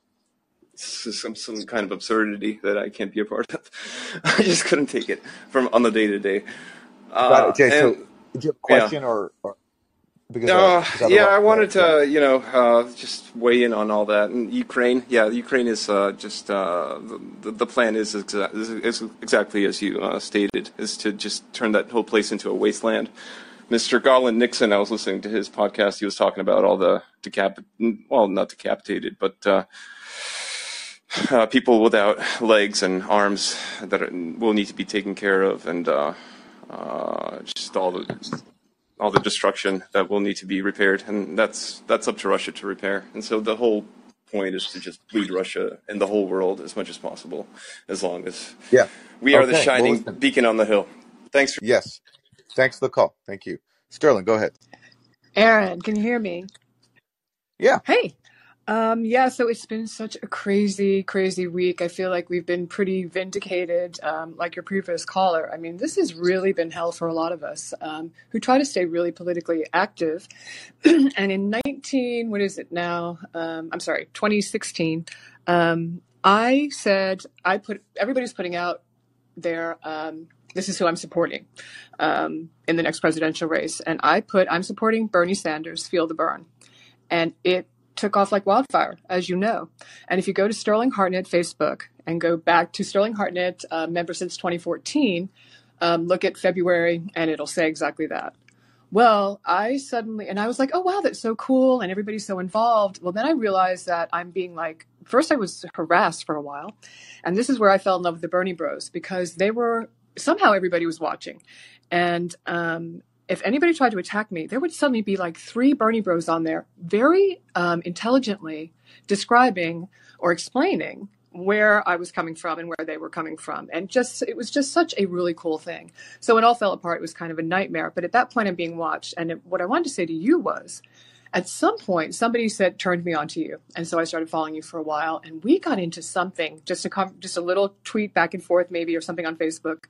[SPEAKER 13] some some kind of absurdity that I can't be a part of. I just couldn't take it from on the day to day.
[SPEAKER 1] Got it. Jay, so
[SPEAKER 13] and
[SPEAKER 1] did you have a
[SPEAKER 13] yeah.
[SPEAKER 1] question or, or because uh,
[SPEAKER 13] Uh,
[SPEAKER 1] 'cause
[SPEAKER 13] yeah, I wanted to, you know, uh, just weigh in on all that. And Ukraine, yeah, Ukraine is uh, just uh, the, the plan is, exa- is, is exactly as you uh, stated, is to just turn that whole place into a wasteland. Mr. Garland Nixon, I was listening to his podcast. He was talking about all the decap, well, not decapitated, but uh, people without legs and arms that are, will need to be taken care of, and uh, uh, just all the all the destruction that will need to be repaired, and that's that's up to Russia to repair. And so the whole point is to just bleed Russia and the whole world as much as possible, as long as
[SPEAKER 1] Yeah.
[SPEAKER 13] we are the
[SPEAKER 1] Okay. Well,
[SPEAKER 13] shining
[SPEAKER 1] listen.
[SPEAKER 13] beacon on the hill. Thanks for
[SPEAKER 1] Yes. Thanks for the call. Thank you. Sterling, go ahead.
[SPEAKER 14] Aaron, can you hear me?
[SPEAKER 1] Yeah.
[SPEAKER 14] Hey. Um, yeah, so it's been such a crazy, crazy week. I feel like we've been pretty vindicated, um, like your previous caller. I mean, this has really been hell for a lot of us um, who try to stay really politically active. and in 19, what is it now? Um, I'm sorry, 2016, um, I said, I put, everybody's putting out their, um, this is who I'm supporting in the next presidential race. And I put, I'm supporting Bernie Sanders, Feel the Bern. And it took off like wildfire, as you know. And if you go to Sterling Hartnett Facebook and go back to Sterling Hartnett, uh, member since 2014, um, look at February and it'll say exactly that. Well, I suddenly, and I was like, oh, wow, that's so cool. And everybody's so involved. Well, then I realized that I'm being like, first I was harassed for a while. And this is where I fell in love with the Bernie Bros because they were, somehow everybody was watching. And um, if anybody tried to attack me, there would suddenly be like three Bernie Bros on there, very um, intelligently describing or explaining where I was coming from and where they were coming from. And just, it was just such a really cool thing. So it all fell apart, it was kind of a nightmare. But at that point, I'm being watched. And it, what I wanted to say to you was, at some point, somebody said, turned me on to you. And so I started following you for a while. And we got into something, just a, just a little tweet back and forth, maybe, or something on Facebook.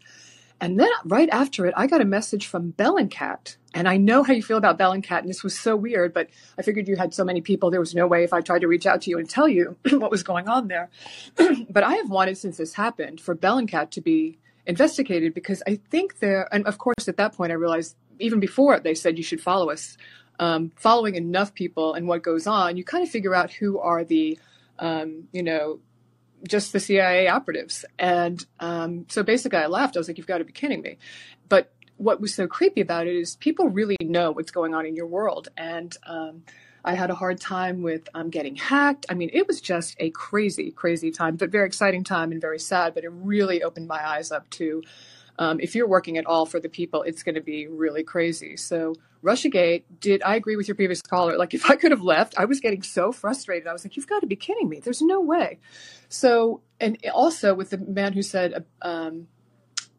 [SPEAKER 14] And then right after it, I got a message from Bellingcat. And I know how you feel about Bellingcat, and this was so weird, but I figured you had so many people, there was no way if I tried to reach out to you and tell you what was going on there. but I have wanted since this happened for Bellingcat to be investigated because I think there, and of course at that point I realized even before they said you should follow us, um, following enough people and what goes on, you kind of figure out who are the, um, you know, just the CIA operatives. And um, so basically, I laughed. I was like, you've got to be kidding me. But what was so creepy about it is people really know what's going on in your world. And um, I had a hard time with um, getting hacked. I mean, it was just a crazy, crazy time, but very exciting time and very sad. But it really opened my eyes up to um, if you're working at all for the people, it's going to be really crazy. So Russiagate did. I agree with your previous caller. Like if I could have left, I was getting so frustrated. I was like, "You've got to be kidding me! There's no way." So, and also with the man who said, um,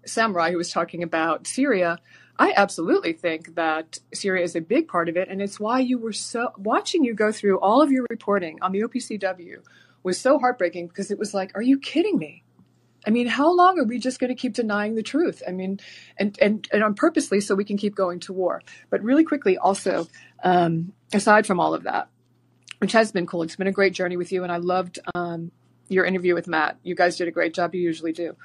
[SPEAKER 14] Samurai, who was talking about Syria, I absolutely think that Syria is a big part of it, and it's why you were so watching you go through all of your reporting on the OPCW was so heartbreaking because it was like, "Are you kidding me?" I mean, how long are we just going to keep denying the truth? I mean, and and and on purposely so we can keep going to war. But really quickly, also, um, aside from all of that, which has been cool, it's been a great journey with you, and I loved um, your interview with Matt. You guys did a great job. You usually do.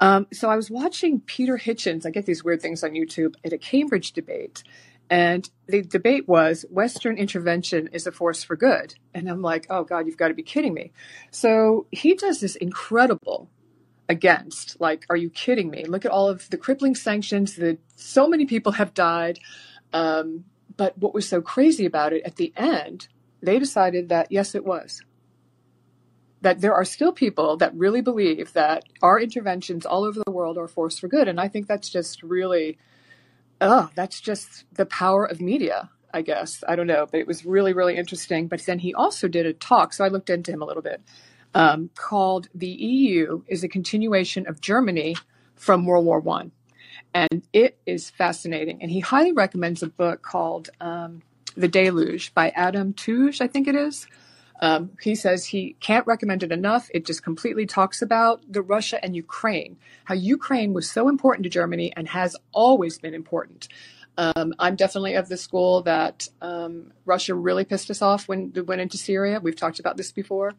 [SPEAKER 14] Um, so I was watching Peter Hitchens. I get these weird things on YouTube at a Cambridge debate. And the debate was Western intervention is a force for good. And I'm like, oh God, you've got to be kidding me. So he does this incredible against. Like, are you kidding me? Look at all of the crippling sanctions that so many people have died. Um, but what was so crazy about it at the end, they decided that yes, it was. That there are still people that really believe that our interventions all over the world are a force for good. And I think that's just really oh, that's just the power of media, I guess. I don't know, but it was really, really interesting. But then he also did a talk, so I looked into him a little bit, um, called "The EU is a continuation of Germany from World War One," and it is fascinating. And he highly recommends a book called um, "The Deluge" by Adam Tooze, I think it is. Um, he says he can't recommend it enough. It just completely talks about the Russia and Ukraine, how Ukraine was so important to Germany and has always been important. Um, I'm definitely of the school that um, Russia really pissed us off when they went into Syria. We've talked about this before,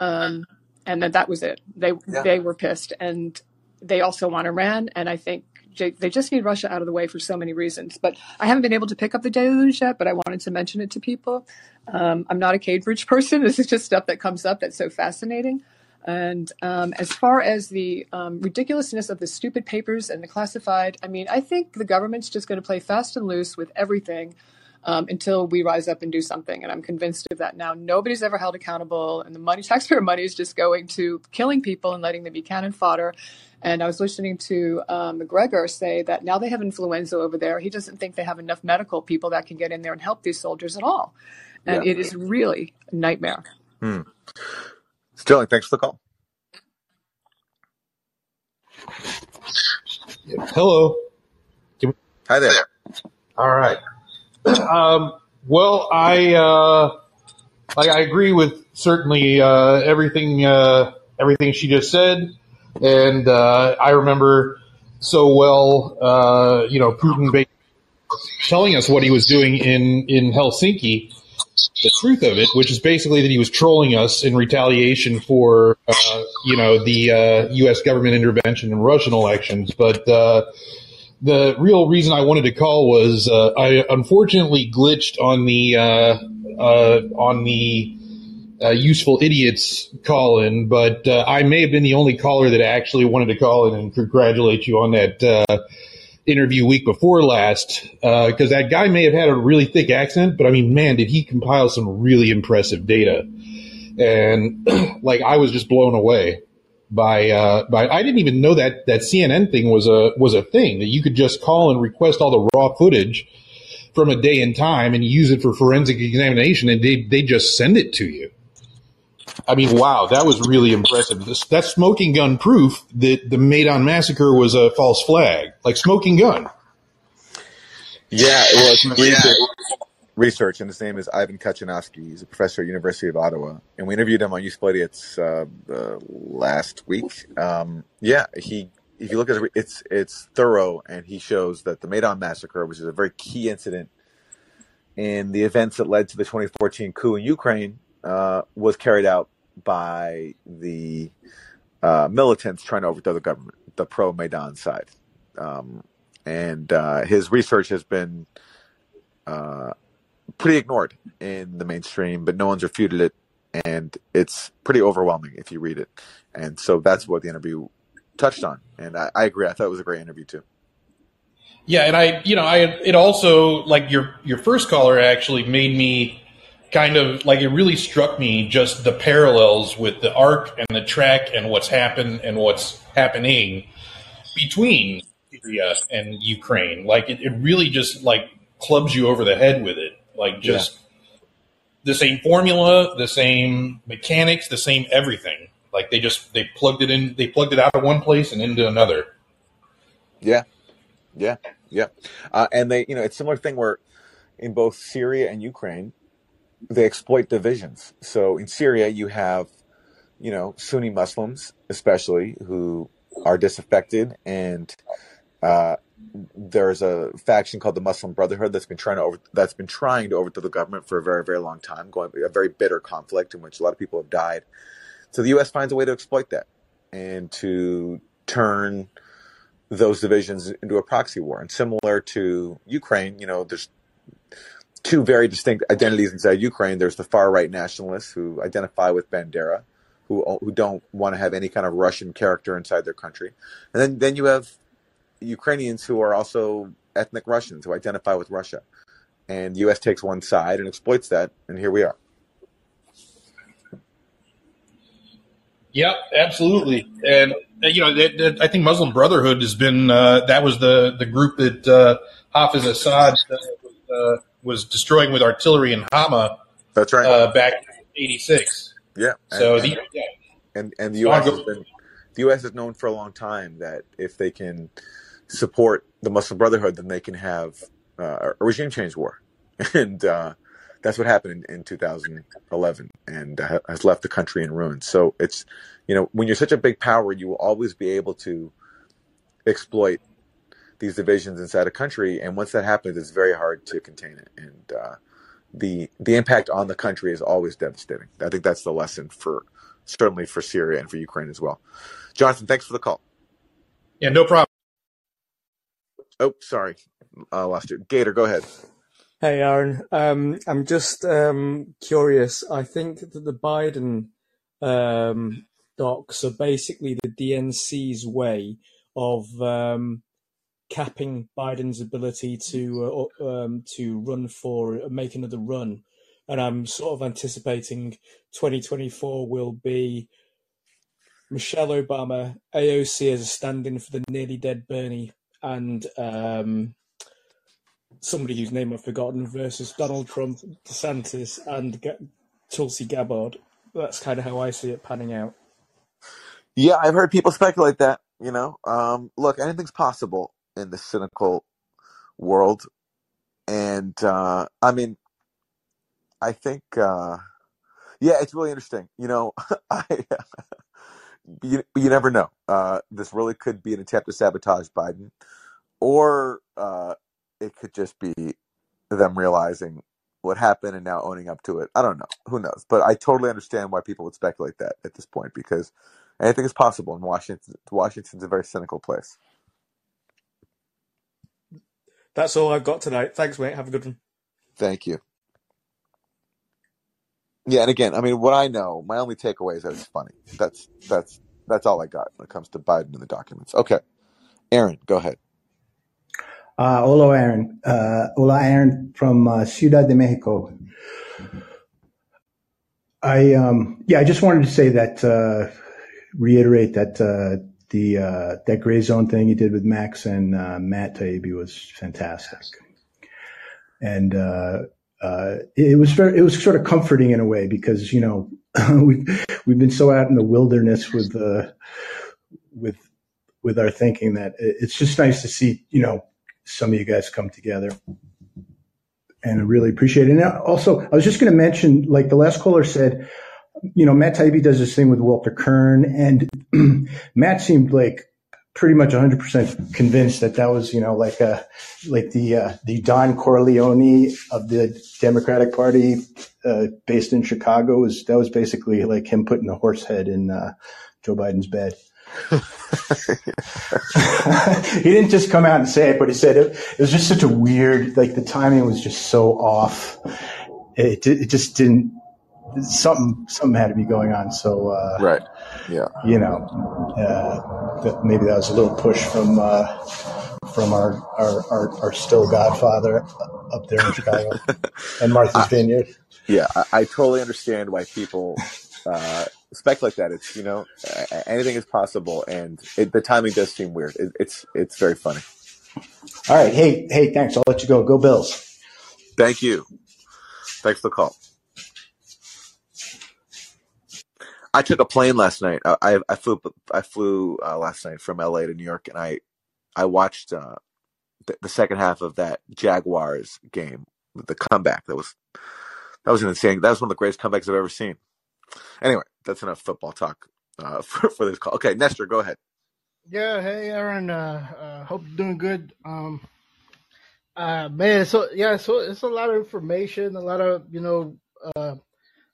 [SPEAKER 14] um, and then that was it. They
[SPEAKER 1] Yeah.
[SPEAKER 14] they were pissed, and they also want Iran. And I think they just need Russia out of the way for so many reasons. But I haven't been able to pick up the deluge yet. But I wanted to mention it to people. Um, I'm not a Cambridge person. This is just stuff that comes up that's so fascinating. And um, as far as the um, ridiculousness of the stupid papers and the classified, I mean, I think the government's just going to play fast and loose with everything um, until we rise up and do something. And I'm convinced of that now. Nobody's ever held accountable, and the money, taxpayer money, is just going to killing people and letting them be cannon fodder. And I was listening to um, McGregor say that now they have influenza over there. He doesn't think they have enough medical people that can get in there and help these soldiers at all. And
[SPEAKER 1] Yeah.
[SPEAKER 14] it is really a nightmare.
[SPEAKER 1] Hmm. Sterling, thanks for the call.
[SPEAKER 15] Hello.
[SPEAKER 1] Hi there.
[SPEAKER 15] All right. Um, well, I uh, I agree with certainly uh, everything uh, everything she just said, and uh, I remember so well. Uh, you know, Putin telling us what he was doing in in Helsinki. The truth of it, which is basically that he was trolling us in retaliation for, uh, you know, the U.S. government intervention in Russian elections. But the real reason I wanted to call was uh, I unfortunately glitched on the uh, uh, on the uh, useful idiots call in, but I may have been the only caller that actually wanted to call in and congratulate you on that interview week before last because that guy may have had a really thick accent, but I mean, man, did he compile some really impressive data, and like I was just blown away by uh, by I didn't even know that that CNN thing was a was a thing that you could just call and request all the raw footage from a day and time and use it for forensic examination and they they just send it to you. I mean, wow, that was really impressive. This, that's smoking gun proof that the Maidan massacre was a false flag, like smoking gun.
[SPEAKER 1] Yeah, well, it's research, research, and his name is Ivan Katchanovski. He's a professor at University of Ottawa, and we interviewed him on Useful Idiots uh, uh, last week. Um, yeah, he. If you look at it, it's it's thorough, and he shows that the Maidan massacre, which is a very key incident in the events that led to the 2014 coup in Ukraine, uh, was carried out by the uh, militants trying to overthrow the government, the pro Maidan side. Um, and uh, his research has been uh, pretty ignored in the mainstream, but no one's refuted it, and it's pretty overwhelming if you read it. And so that's what the interview touched on, and I, I agree. I thought it was a great interview too.
[SPEAKER 15] Yeah, and I, you know, I it also like your your first caller actually made me kind of like it really struck me just the parallels with the arc and the track and what's happened and what's happening between Syria and Ukraine. Like it, it really just like clubs you over the head with it. Like just the same formula, the same mechanics, the same everything. Like they just they plugged it in they plugged it out of one place and into another.
[SPEAKER 1] Yeah, yeah, yeah. Uh, and they, you know, it's a similar thing where in both Syria and Ukraine, they exploit divisions. So in Syria, you have, you know, Sunni Muslims, especially, who are disaffected, and uh, there's a faction called the Muslim Brotherhood that's been trying to over, that's been trying to overthrow the government for a very, very long time, going a very bitter conflict in which a lot of people have died. So the U.S. finds a way to exploit that and to turn those divisions into a proxy war. And similar to Ukraine, you know, there's two very distinct identities inside Ukraine. There's the far right nationalists who identify with Bandera, who who don't want to have any kind of Russian character inside their country, and then then you have Ukrainians who are also ethnic Russians who identify with Russia, and the U.S. takes one side and exploits that, and here we are.
[SPEAKER 15] Yep, absolutely. And uh, you know, that, that, I think Muslim Brotherhood has been uh, that was the the group that uh, Hafiz Assad uh, was destroying with artillery in Hama.
[SPEAKER 1] That's right.
[SPEAKER 15] Uh, back in '86.
[SPEAKER 1] Yeah.
[SPEAKER 15] So
[SPEAKER 1] and,
[SPEAKER 15] the, yeah.
[SPEAKER 1] and and the U.S. has been the U.S. has known for a long time that if they can support the Muslim Brotherhood, then they can have uh, a regime change war, and uh, that's what happened in, in 2011, and uh, has left the country in ruins. So it's you know when you're such a big power, you will always be able to exploit these divisions inside a country, and once that happens, it's very hard to contain it, and uh, the the impact on the country is always devastating. I think that's the lesson for certainly for Syria and for Ukraine as well. Jonathan, thanks for the call.
[SPEAKER 15] Yeah, no problem.
[SPEAKER 1] Oh, sorry, I lost you. Gator, go ahead.
[SPEAKER 16] Hey, Aaron. Um, I'm just um, curious. I think that the Biden um, docs are basically the DNC's way of um, capping Biden's ability to uh, um, to run for make another run, and I'm sort of anticipating 2024 will be Michelle Obama, AOC as a stand-in for the nearly dead Bernie, and um, somebody whose name I've forgotten versus Donald Trump, DeSantis, and G- Tulsi Gabbard. That's kind of how I see it panning out.
[SPEAKER 1] Yeah, I've heard people speculate that. You know, um, look, anything's possible in the cynical world, and uh, I mean, I think, uh, yeah, it's really interesting. You know, I. you, you never know. Uh, this really could be an attempt to sabotage Biden, or uh, it could just be them realizing what happened and now owning up to it. I don't know. Who knows? But I totally understand why people would speculate that at this point because anything is possible in Washington. Washington's a very cynical place.
[SPEAKER 16] That's all I've got tonight. Thanks, mate. Have a good one.
[SPEAKER 1] Thank you. Yeah, and again, I mean, what I know, my only takeaway is that it's funny. That's that's that's all I got when it comes to Biden and the documents. Okay, Aaron, go ahead.
[SPEAKER 17] Uh, hola, Aaron. Uh, hola, Aaron from uh, Ciudad de Mexico. I um, yeah, I just wanted to say that uh, reiterate that uh, the uh, that gray zone thing you did with Max and uh, Matt Taibbi was fantastic, and uh, it was very, it was sort of comforting in a way because you know we've we've been so out in the wilderness with uh, with with our thinking that it's just nice to see you know some of you guys come together. And I really appreciate it. And also, I was just going to mention, like the last caller said, you know, Matt Taibbi does this thing with Walter Kirn, and Matt seemed like pretty much 100% convinced that that was, you know, like a, like the, uh, the Don Corleone of the Democratic Party, uh, based in Chicago was, that was basically like him putting a horse head in, uh, Joe Biden's bed. he didn't just come out and say it, but he said it, it, was just such a weird, like the timing was just so off. It, it just didn't, something, something had to be going on. So, uh,
[SPEAKER 1] right. Yeah.
[SPEAKER 17] You know, uh, that maybe that was a little push from, uh, from our, our, our, our, still godfather up there in Chicago and Martha's Vineyard.
[SPEAKER 1] Yeah. I, I totally understand why people, uh, like that. It's you know anything is possible, and it, the timing does seem weird. It, it's it's very funny.
[SPEAKER 17] All right, hey hey, thanks. I'll let you go. Go Bills.
[SPEAKER 1] Thank you. Thanks for the call. I took a plane last night. I I flew I flew uh, last night from LA to New York, and I I watched uh, the, the second half of that Jaguars game, the comeback. That was that was an insane. That was one of the greatest comebacks I've ever seen. Anyway, that's enough football talk uh, for, for this call. Okay, Nestor, go ahead.
[SPEAKER 18] Yeah, hey Aaron. Uh, uh, hope you're doing good. Um, uh, man, so yeah, so it's a lot of information, a lot of you know uh,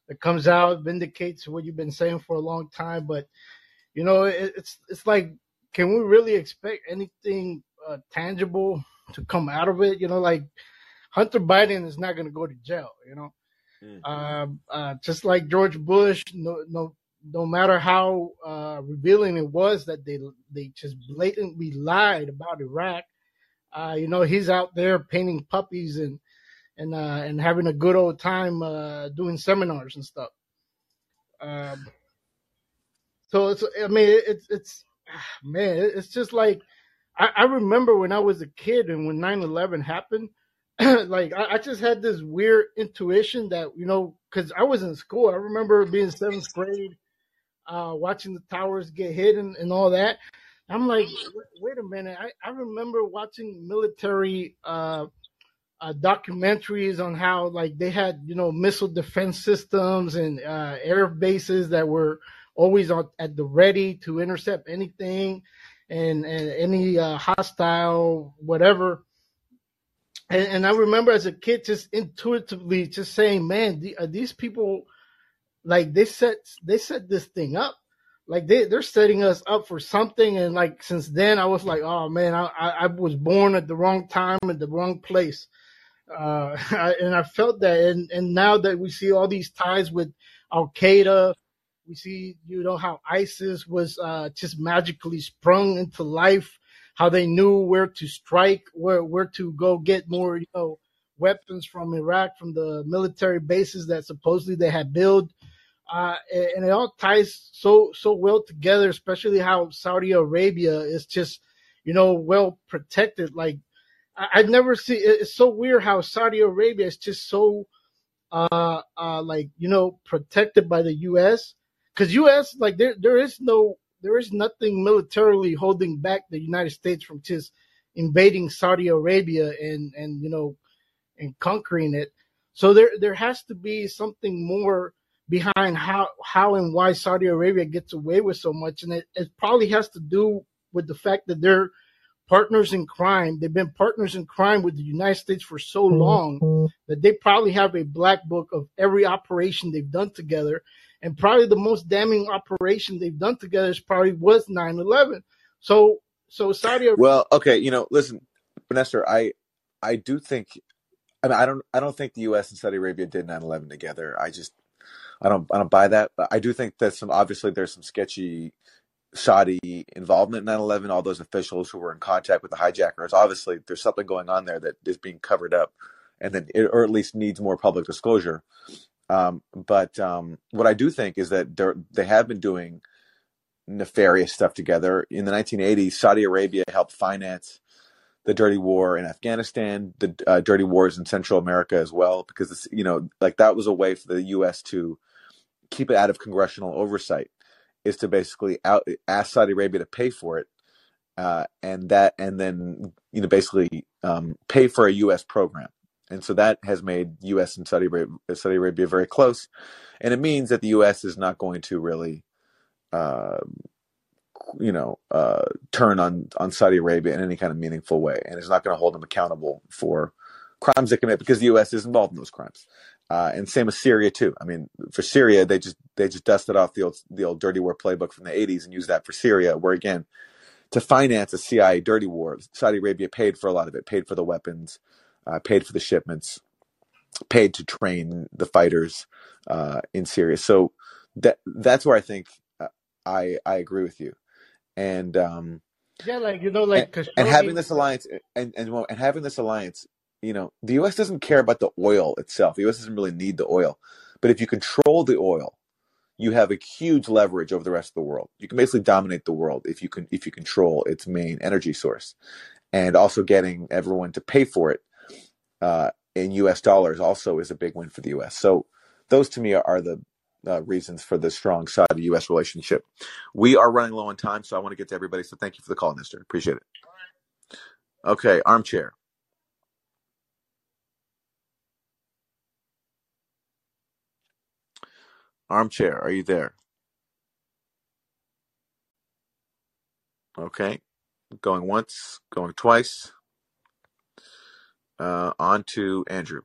[SPEAKER 18] that comes out vindicates what you've been saying for a long time. But you know, it, it's it's like, can we really expect anything uh, tangible to come out of it? You know, like Hunter Biden is not going to go to jail. You know, Mm-hmm. Uh, uh, just like George Bush, no, no, no matter how uh, revealing it was that they they just blatantly lied about Iraq. Uh, you know, he's out there painting puppies and and uh, and having a good old time uh, doing seminars and stuff. Um, So it's I mean it's it's man it's just like I, I remember when I was a kid and when 9/11 happened, like I, I just had this weird intuition that you know because I was in school. I remember being seventh grade, uh, watching the towers get hit and, and all that. I'm like, wait, wait a minute. I, I remember watching military uh, uh, documentaries on how like they had you know missile defense systems and uh, air bases that were always on at the ready to intercept anything and, and any uh, hostile whatever. And, and I remember as a kid just intuitively just saying, "Man, the, uh, these people like they set they set this thing up." Like they they're setting us up for something, and like since then I was like, oh man, I I, I was born at the wrong time at the wrong place, uh, and I felt that, and and now that we see all these ties with Al Qaeda, we see you know how ISIS was uh, just magically sprung into life, how they knew where to strike, where where to go get more you know weapons from Iraq from the military bases that supposedly they had built. Uh, and it all ties so so well together, especially how Saudi Arabia is just, you know, well protected. Like I've never seen. It's so weird how Saudi Arabia is just so, uh, uh, like you know, protected by the U.S. Because U.S. like there there is no there is nothing militarily holding back the United States from just invading Saudi Arabia and and you know and conquering it. So there there has to be something more behind how how and why Saudi Arabia gets away with so much, and it, it probably has to do with the fact that they're partners in crime. They've been partners in crime with the United States for so long that they probably have a black book of every operation they've done together. And probably the most damning operation they've done together is probably was 9-11. So so Saudi Arabia
[SPEAKER 1] Well, okay, you know, listen, Vanessa, I I do think I mean I don't I don't think the US and Saudi Arabia did 9/11 together. I just I don't I don't buy that. But I do think that some obviously there's some sketchy Saudi involvement in 9/11. All those officials who were in contact with the hijackers. Obviously, there's something going on there that is being covered up, and then or at least needs more public disclosure. Um, but um, what I do think is that they have been doing nefarious stuff together. In the 1980s, Saudi Arabia helped finance the dirty war in Afghanistan, the uh, dirty wars in Central America as well, because you know, like that was a way for the U.S. to keep it out of congressional oversight, is to basically out, ask Saudi Arabia to pay for it, uh, and that, and then you know, basically um, pay for a U.S. program. And so that has made U.S. and Saudi Arabia, Saudi Arabia very close, and it means that the U.S. is not going to really uh, you know, uh, turn on on Saudi Arabia in any kind of meaningful way, and is not going to hold them accountable for crimes they commit because the U.S. is involved in those crimes. Uh, and same with Syria too. I mean, for Syria, they just they just dusted off the old the old dirty war playbook from the '80s and used that for Syria, where again, to finance a CIA dirty war, Saudi Arabia paid for a lot of it, paid for the weapons, uh, paid for the shipments, paid to train the fighters uh, in Syria. So that that's where I think uh, I I agree with you and um
[SPEAKER 18] yeah, like you know, like
[SPEAKER 1] and having this alliance and and and having this alliance you know the us doesn't care about the oil itself the us doesn't really need the oil but if you control the oil you have a huge leverage over the rest of the world you can basically dominate the world if you can if you control its main energy source and also getting everyone to pay for it uh, in us dollars also is a big win for the us so those to me are, are the uh, reasons for the strong Saudi U.S. relationship. We are running low on time, so I want to get to everybody. So thank you for the call, Mister. Appreciate it. Okay, armchair. Armchair, are you there? Okay, going once, going twice. Uh, on to Andrew.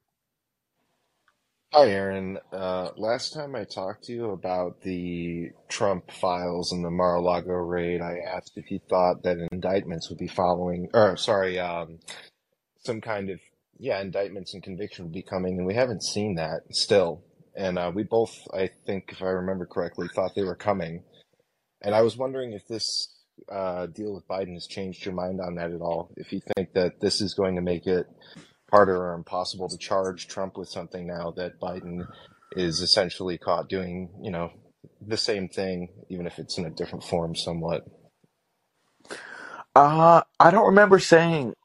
[SPEAKER 19] Hi, Aaron. Uh, last time I talked to you about the Trump files and the Mar-a-Lago raid, I asked if you thought that indictments would be following, or sorry, um, some kind of, yeah, indictments and conviction would be coming, and we haven't seen that still. And uh, we both, I think, if I remember correctly, thought they were coming. And I was wondering if this uh, deal with Biden has changed your mind on that at all. If you think that this is going to make it harder or impossible to charge Trump with something now that Biden is essentially caught doing, you know, the same thing, even if it's in a different form, somewhat?
[SPEAKER 1] Uh, I don't remember saying.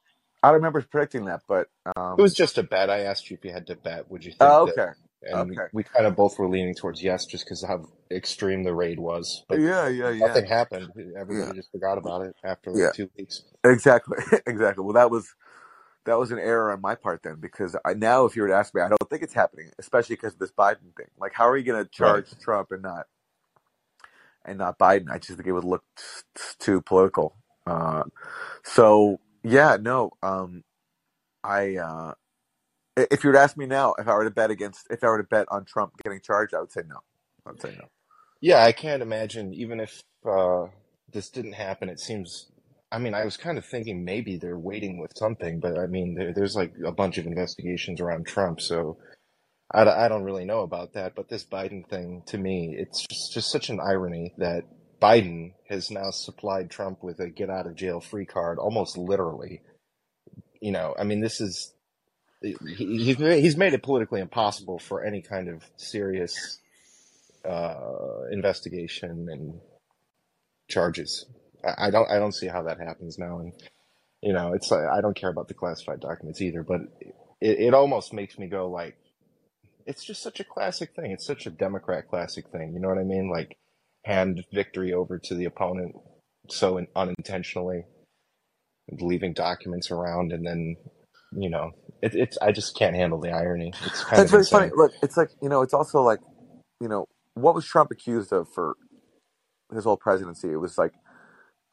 [SPEAKER 1] I don't remember predicting that, but
[SPEAKER 19] It was
[SPEAKER 1] um.
[SPEAKER 19] just a bet. I asked you if you had to bet. Would you think
[SPEAKER 1] Oh,
[SPEAKER 19] that? And
[SPEAKER 1] Okay.
[SPEAKER 19] we kind of both were leaning towards yes, just because how extreme the raid was. But
[SPEAKER 1] Yeah, yeah, yeah,
[SPEAKER 19] nothing happened.
[SPEAKER 1] yeah,
[SPEAKER 19] Everybody just forgot about it after
[SPEAKER 1] yeah.
[SPEAKER 19] like two weeks.
[SPEAKER 1] Exactly, exactly. Well, that was that was an error on my part then, because I now, if you were to ask me, I don't think it's happening, especially because of this Biden thing. Like, how are you going to
[SPEAKER 19] Right.
[SPEAKER 1] charge Trump and not and not Biden? I just think it would look t- too political. Uh, so yeah, no. Um, I uh, i- if you were to ask me now, if I were to bet against, if I were to bet on Trump getting charged, I would say no. I would say no.
[SPEAKER 19] Yeah, I can't imagine, even if uh, this didn't happen, it seems. I mean, I was kind of thinking maybe they're waiting with something, but I mean, there, there's like a bunch of investigations around Trump, so I don't really know about that. But this Biden thing, to me, it's just, just such an irony that Biden has now supplied Trump with a get out of jail free card, almost literally. You know, I mean, this is. He, he's he's made it politically impossible for any kind of serious uh, investigation and charges. I, I don't I don't see how that happens now, and you know it's I don't care about the classified documents either, but it, it almost makes me go like it's just such a classic thing. It's such a Democrat classic thing. You know what I mean? Like hand victory over to the opponent so in, unintentionally, leaving documents around, and then you know it, it's I just can't handle the irony. It's kind
[SPEAKER 1] It's
[SPEAKER 19] of
[SPEAKER 1] very funny.
[SPEAKER 19] insane.
[SPEAKER 1] Look, it's like you know, it's also like you know, what was Trump accused of for his whole presidency? It was like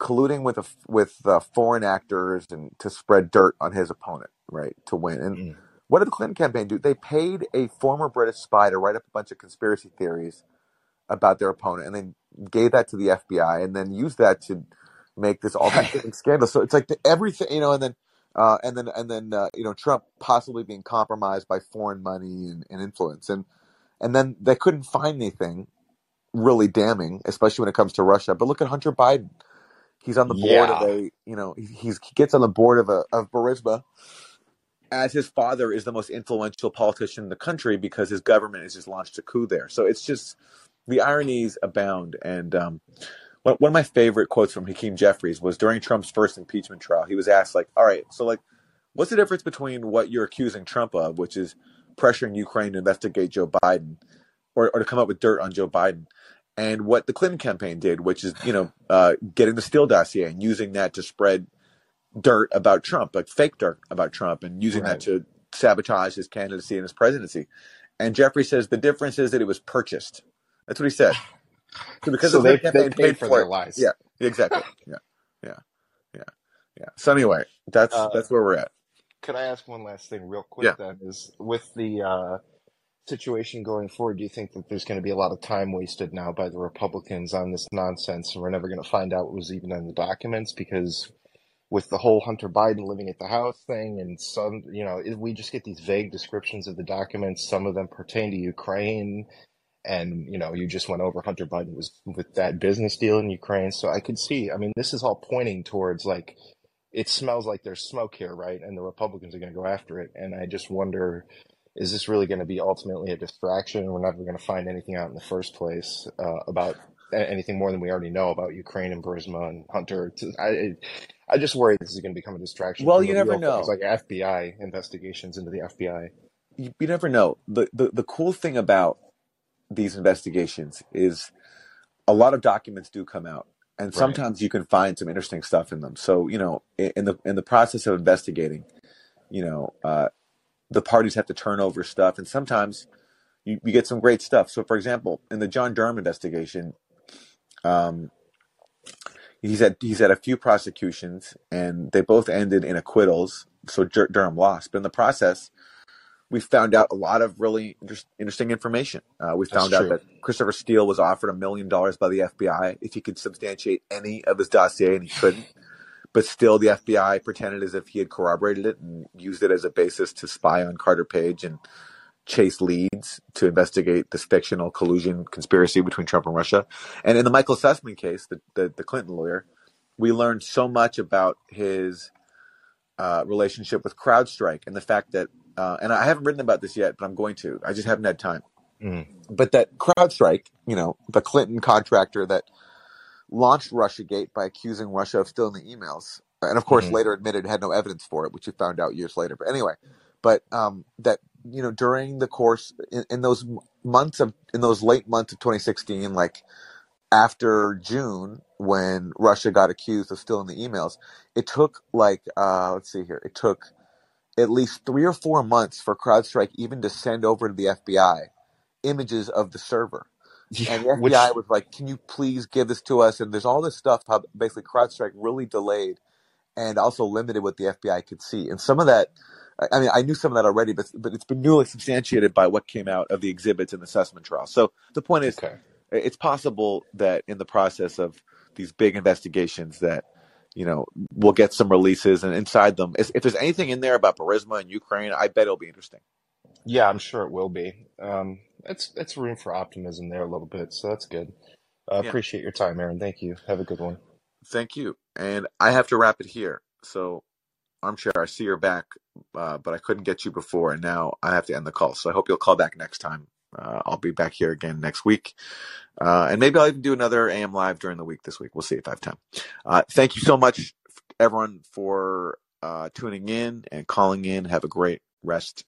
[SPEAKER 1] colluding with a, with uh, foreign actors and to spread dirt on his opponent, right, to win. And
[SPEAKER 19] Mm.
[SPEAKER 1] what did the Clinton campaign do? They paid a former British spy to write up a bunch of conspiracy theories about their opponent, and then gave that to the FBI, and then used that to make this all different scandals. So it's like the, everything, you know, and then. Uh, and then, and then, uh, you know, Trump possibly being compromised by foreign money and, and influence, and and then they couldn't find anything really damning, especially when it comes to Russia. But look at Hunter Biden; he's on the board of a, you know, he- he's he gets on the board of a of Burisma, as his father is the most influential politician in the country because his government has just launched a coup there. So it's just the ironies abound. And um, one of my favorite quotes from Hakeem Jeffries was during Trump's first impeachment trial. He was asked, like, "All right, so like, what's the difference between what you're accusing Trump of, which is pressuring Ukraine to investigate Joe Biden, or, or to come up with dirt on Joe Biden, and what the Clinton campaign did, which is you know uh, getting the Steele dossier and using that to spread dirt about Trump, like fake dirt about Trump, and using that to sabotage his candidacy and his presidency." And Jeffrey says the difference is that it was purchased. That's what he said. So because
[SPEAKER 19] So
[SPEAKER 1] the
[SPEAKER 19] they
[SPEAKER 1] Clinton
[SPEAKER 19] they
[SPEAKER 1] campaign
[SPEAKER 19] paid for
[SPEAKER 1] for
[SPEAKER 19] their
[SPEAKER 1] it,
[SPEAKER 19] lies.
[SPEAKER 1] yeah, exactly, yeah, yeah, yeah, yeah. So anyway, that's
[SPEAKER 19] Uh,
[SPEAKER 1] that's where we're at.
[SPEAKER 19] Could I ask one last thing real
[SPEAKER 1] Yeah.
[SPEAKER 19] quick then? Is with the uh, situation going forward, do you think that there's going to be a lot of time wasted now by the Republicans on this nonsense and we're never going to find out what was even in the documents? Because with the whole Hunter Biden living at the house thing and some, you know, we just get these vague descriptions of the documents. Some of them pertain to Ukraine. And, you know, you just went over Hunter Biden was with that business deal in Ukraine. So I could see, I mean, this is all pointing towards like, it smells like there's smoke here, right? And the Republicans are going to go after it. And I just wonder, is this really going to be ultimately a distraction? We're never going to find anything out in the first place uh, about anything more than we already know about Ukraine and Burisma and Hunter. I, I just worry this is going to become a distraction
[SPEAKER 1] Well, you never know.
[SPEAKER 19] like FBI investigations into the FBI.
[SPEAKER 1] You, you never know. The, the the cool thing about these investigations is a lot of documents do come out, and
[SPEAKER 19] Right.
[SPEAKER 1] sometimes you can find some interesting stuff in them. So you know, in the in the process of investigating, you know, uh, the parties have to turn over stuff, and sometimes you, you get some great stuff. So, for example, in the John Durham investigation, um, he's had he's had a few prosecutions, and they both ended in acquittals. So Dur- Durham lost, but in the process, we found out a lot of really inter- interesting information. Uh, we
[SPEAKER 19] That's
[SPEAKER 1] found out
[SPEAKER 19] true.
[SPEAKER 1] that Christopher Steele was offered a million dollars by the FBI if he could substantiate any of his dossier, and he couldn't. But still, the FBI pretended as if he had corroborated it and used it as a basis to spy on Carter Page and chase leads to investigate this fictional collusion conspiracy between Trump and Russia. And in the Michael Sussmann case, the, the, the Clinton lawyer, we learned so much about his uh, relationship with CrowdStrike and the fact that, uh, and I haven't written about this yet, but I'm going to. I just haven't had time.
[SPEAKER 19] Mm.
[SPEAKER 1] but that CrowdStrike, you know, the Clinton contractor that launched RussiaGate by accusing Russia of stealing the emails, and of course
[SPEAKER 19] Mhm.
[SPEAKER 1] later admitted had no evidence for it, which we found out years later. But anyway, but um, that you know during the course in, in those months of in those late months of 2016, like after June when Russia got accused of stealing the emails, it took like uh, let's see here, it took at least three or four months for CrowdStrike even to send over to the FBI images of the server. And the
[SPEAKER 19] Which
[SPEAKER 1] FBI was like, "Can you please give this to us?" And there's all this stuff how basically CrowdStrike really delayed and also limited what the FBI could see. And some of that, I mean, I knew some of that already, but but it's been newly substantiated by what came out of the exhibits in the Sussmann trial. So the point is,
[SPEAKER 19] okay.
[SPEAKER 1] it's possible that in the process of these big investigations that you know we'll get some releases and inside them if if there's anything in there about Burisma and Ukraine I bet it'll be interesting
[SPEAKER 19] Yeah, I'm sure it will be. Um, it's it's room for optimism there a little bit, so that's good. I
[SPEAKER 1] yeah
[SPEAKER 19] appreciate your time, Aaron. Thank you. Have a good one.
[SPEAKER 1] thank you and I have to wrap it here so armchair I see you're back uh, but I couldn't get you before and now I have to end the call so I hope you'll call back next time uh, I'll be back here again next week. Uh, and maybe I'll even do another AM live during the week this week. We'll see if I have time. Uh, thank you so much everyone for uh, tuning in and calling in. Have a great rest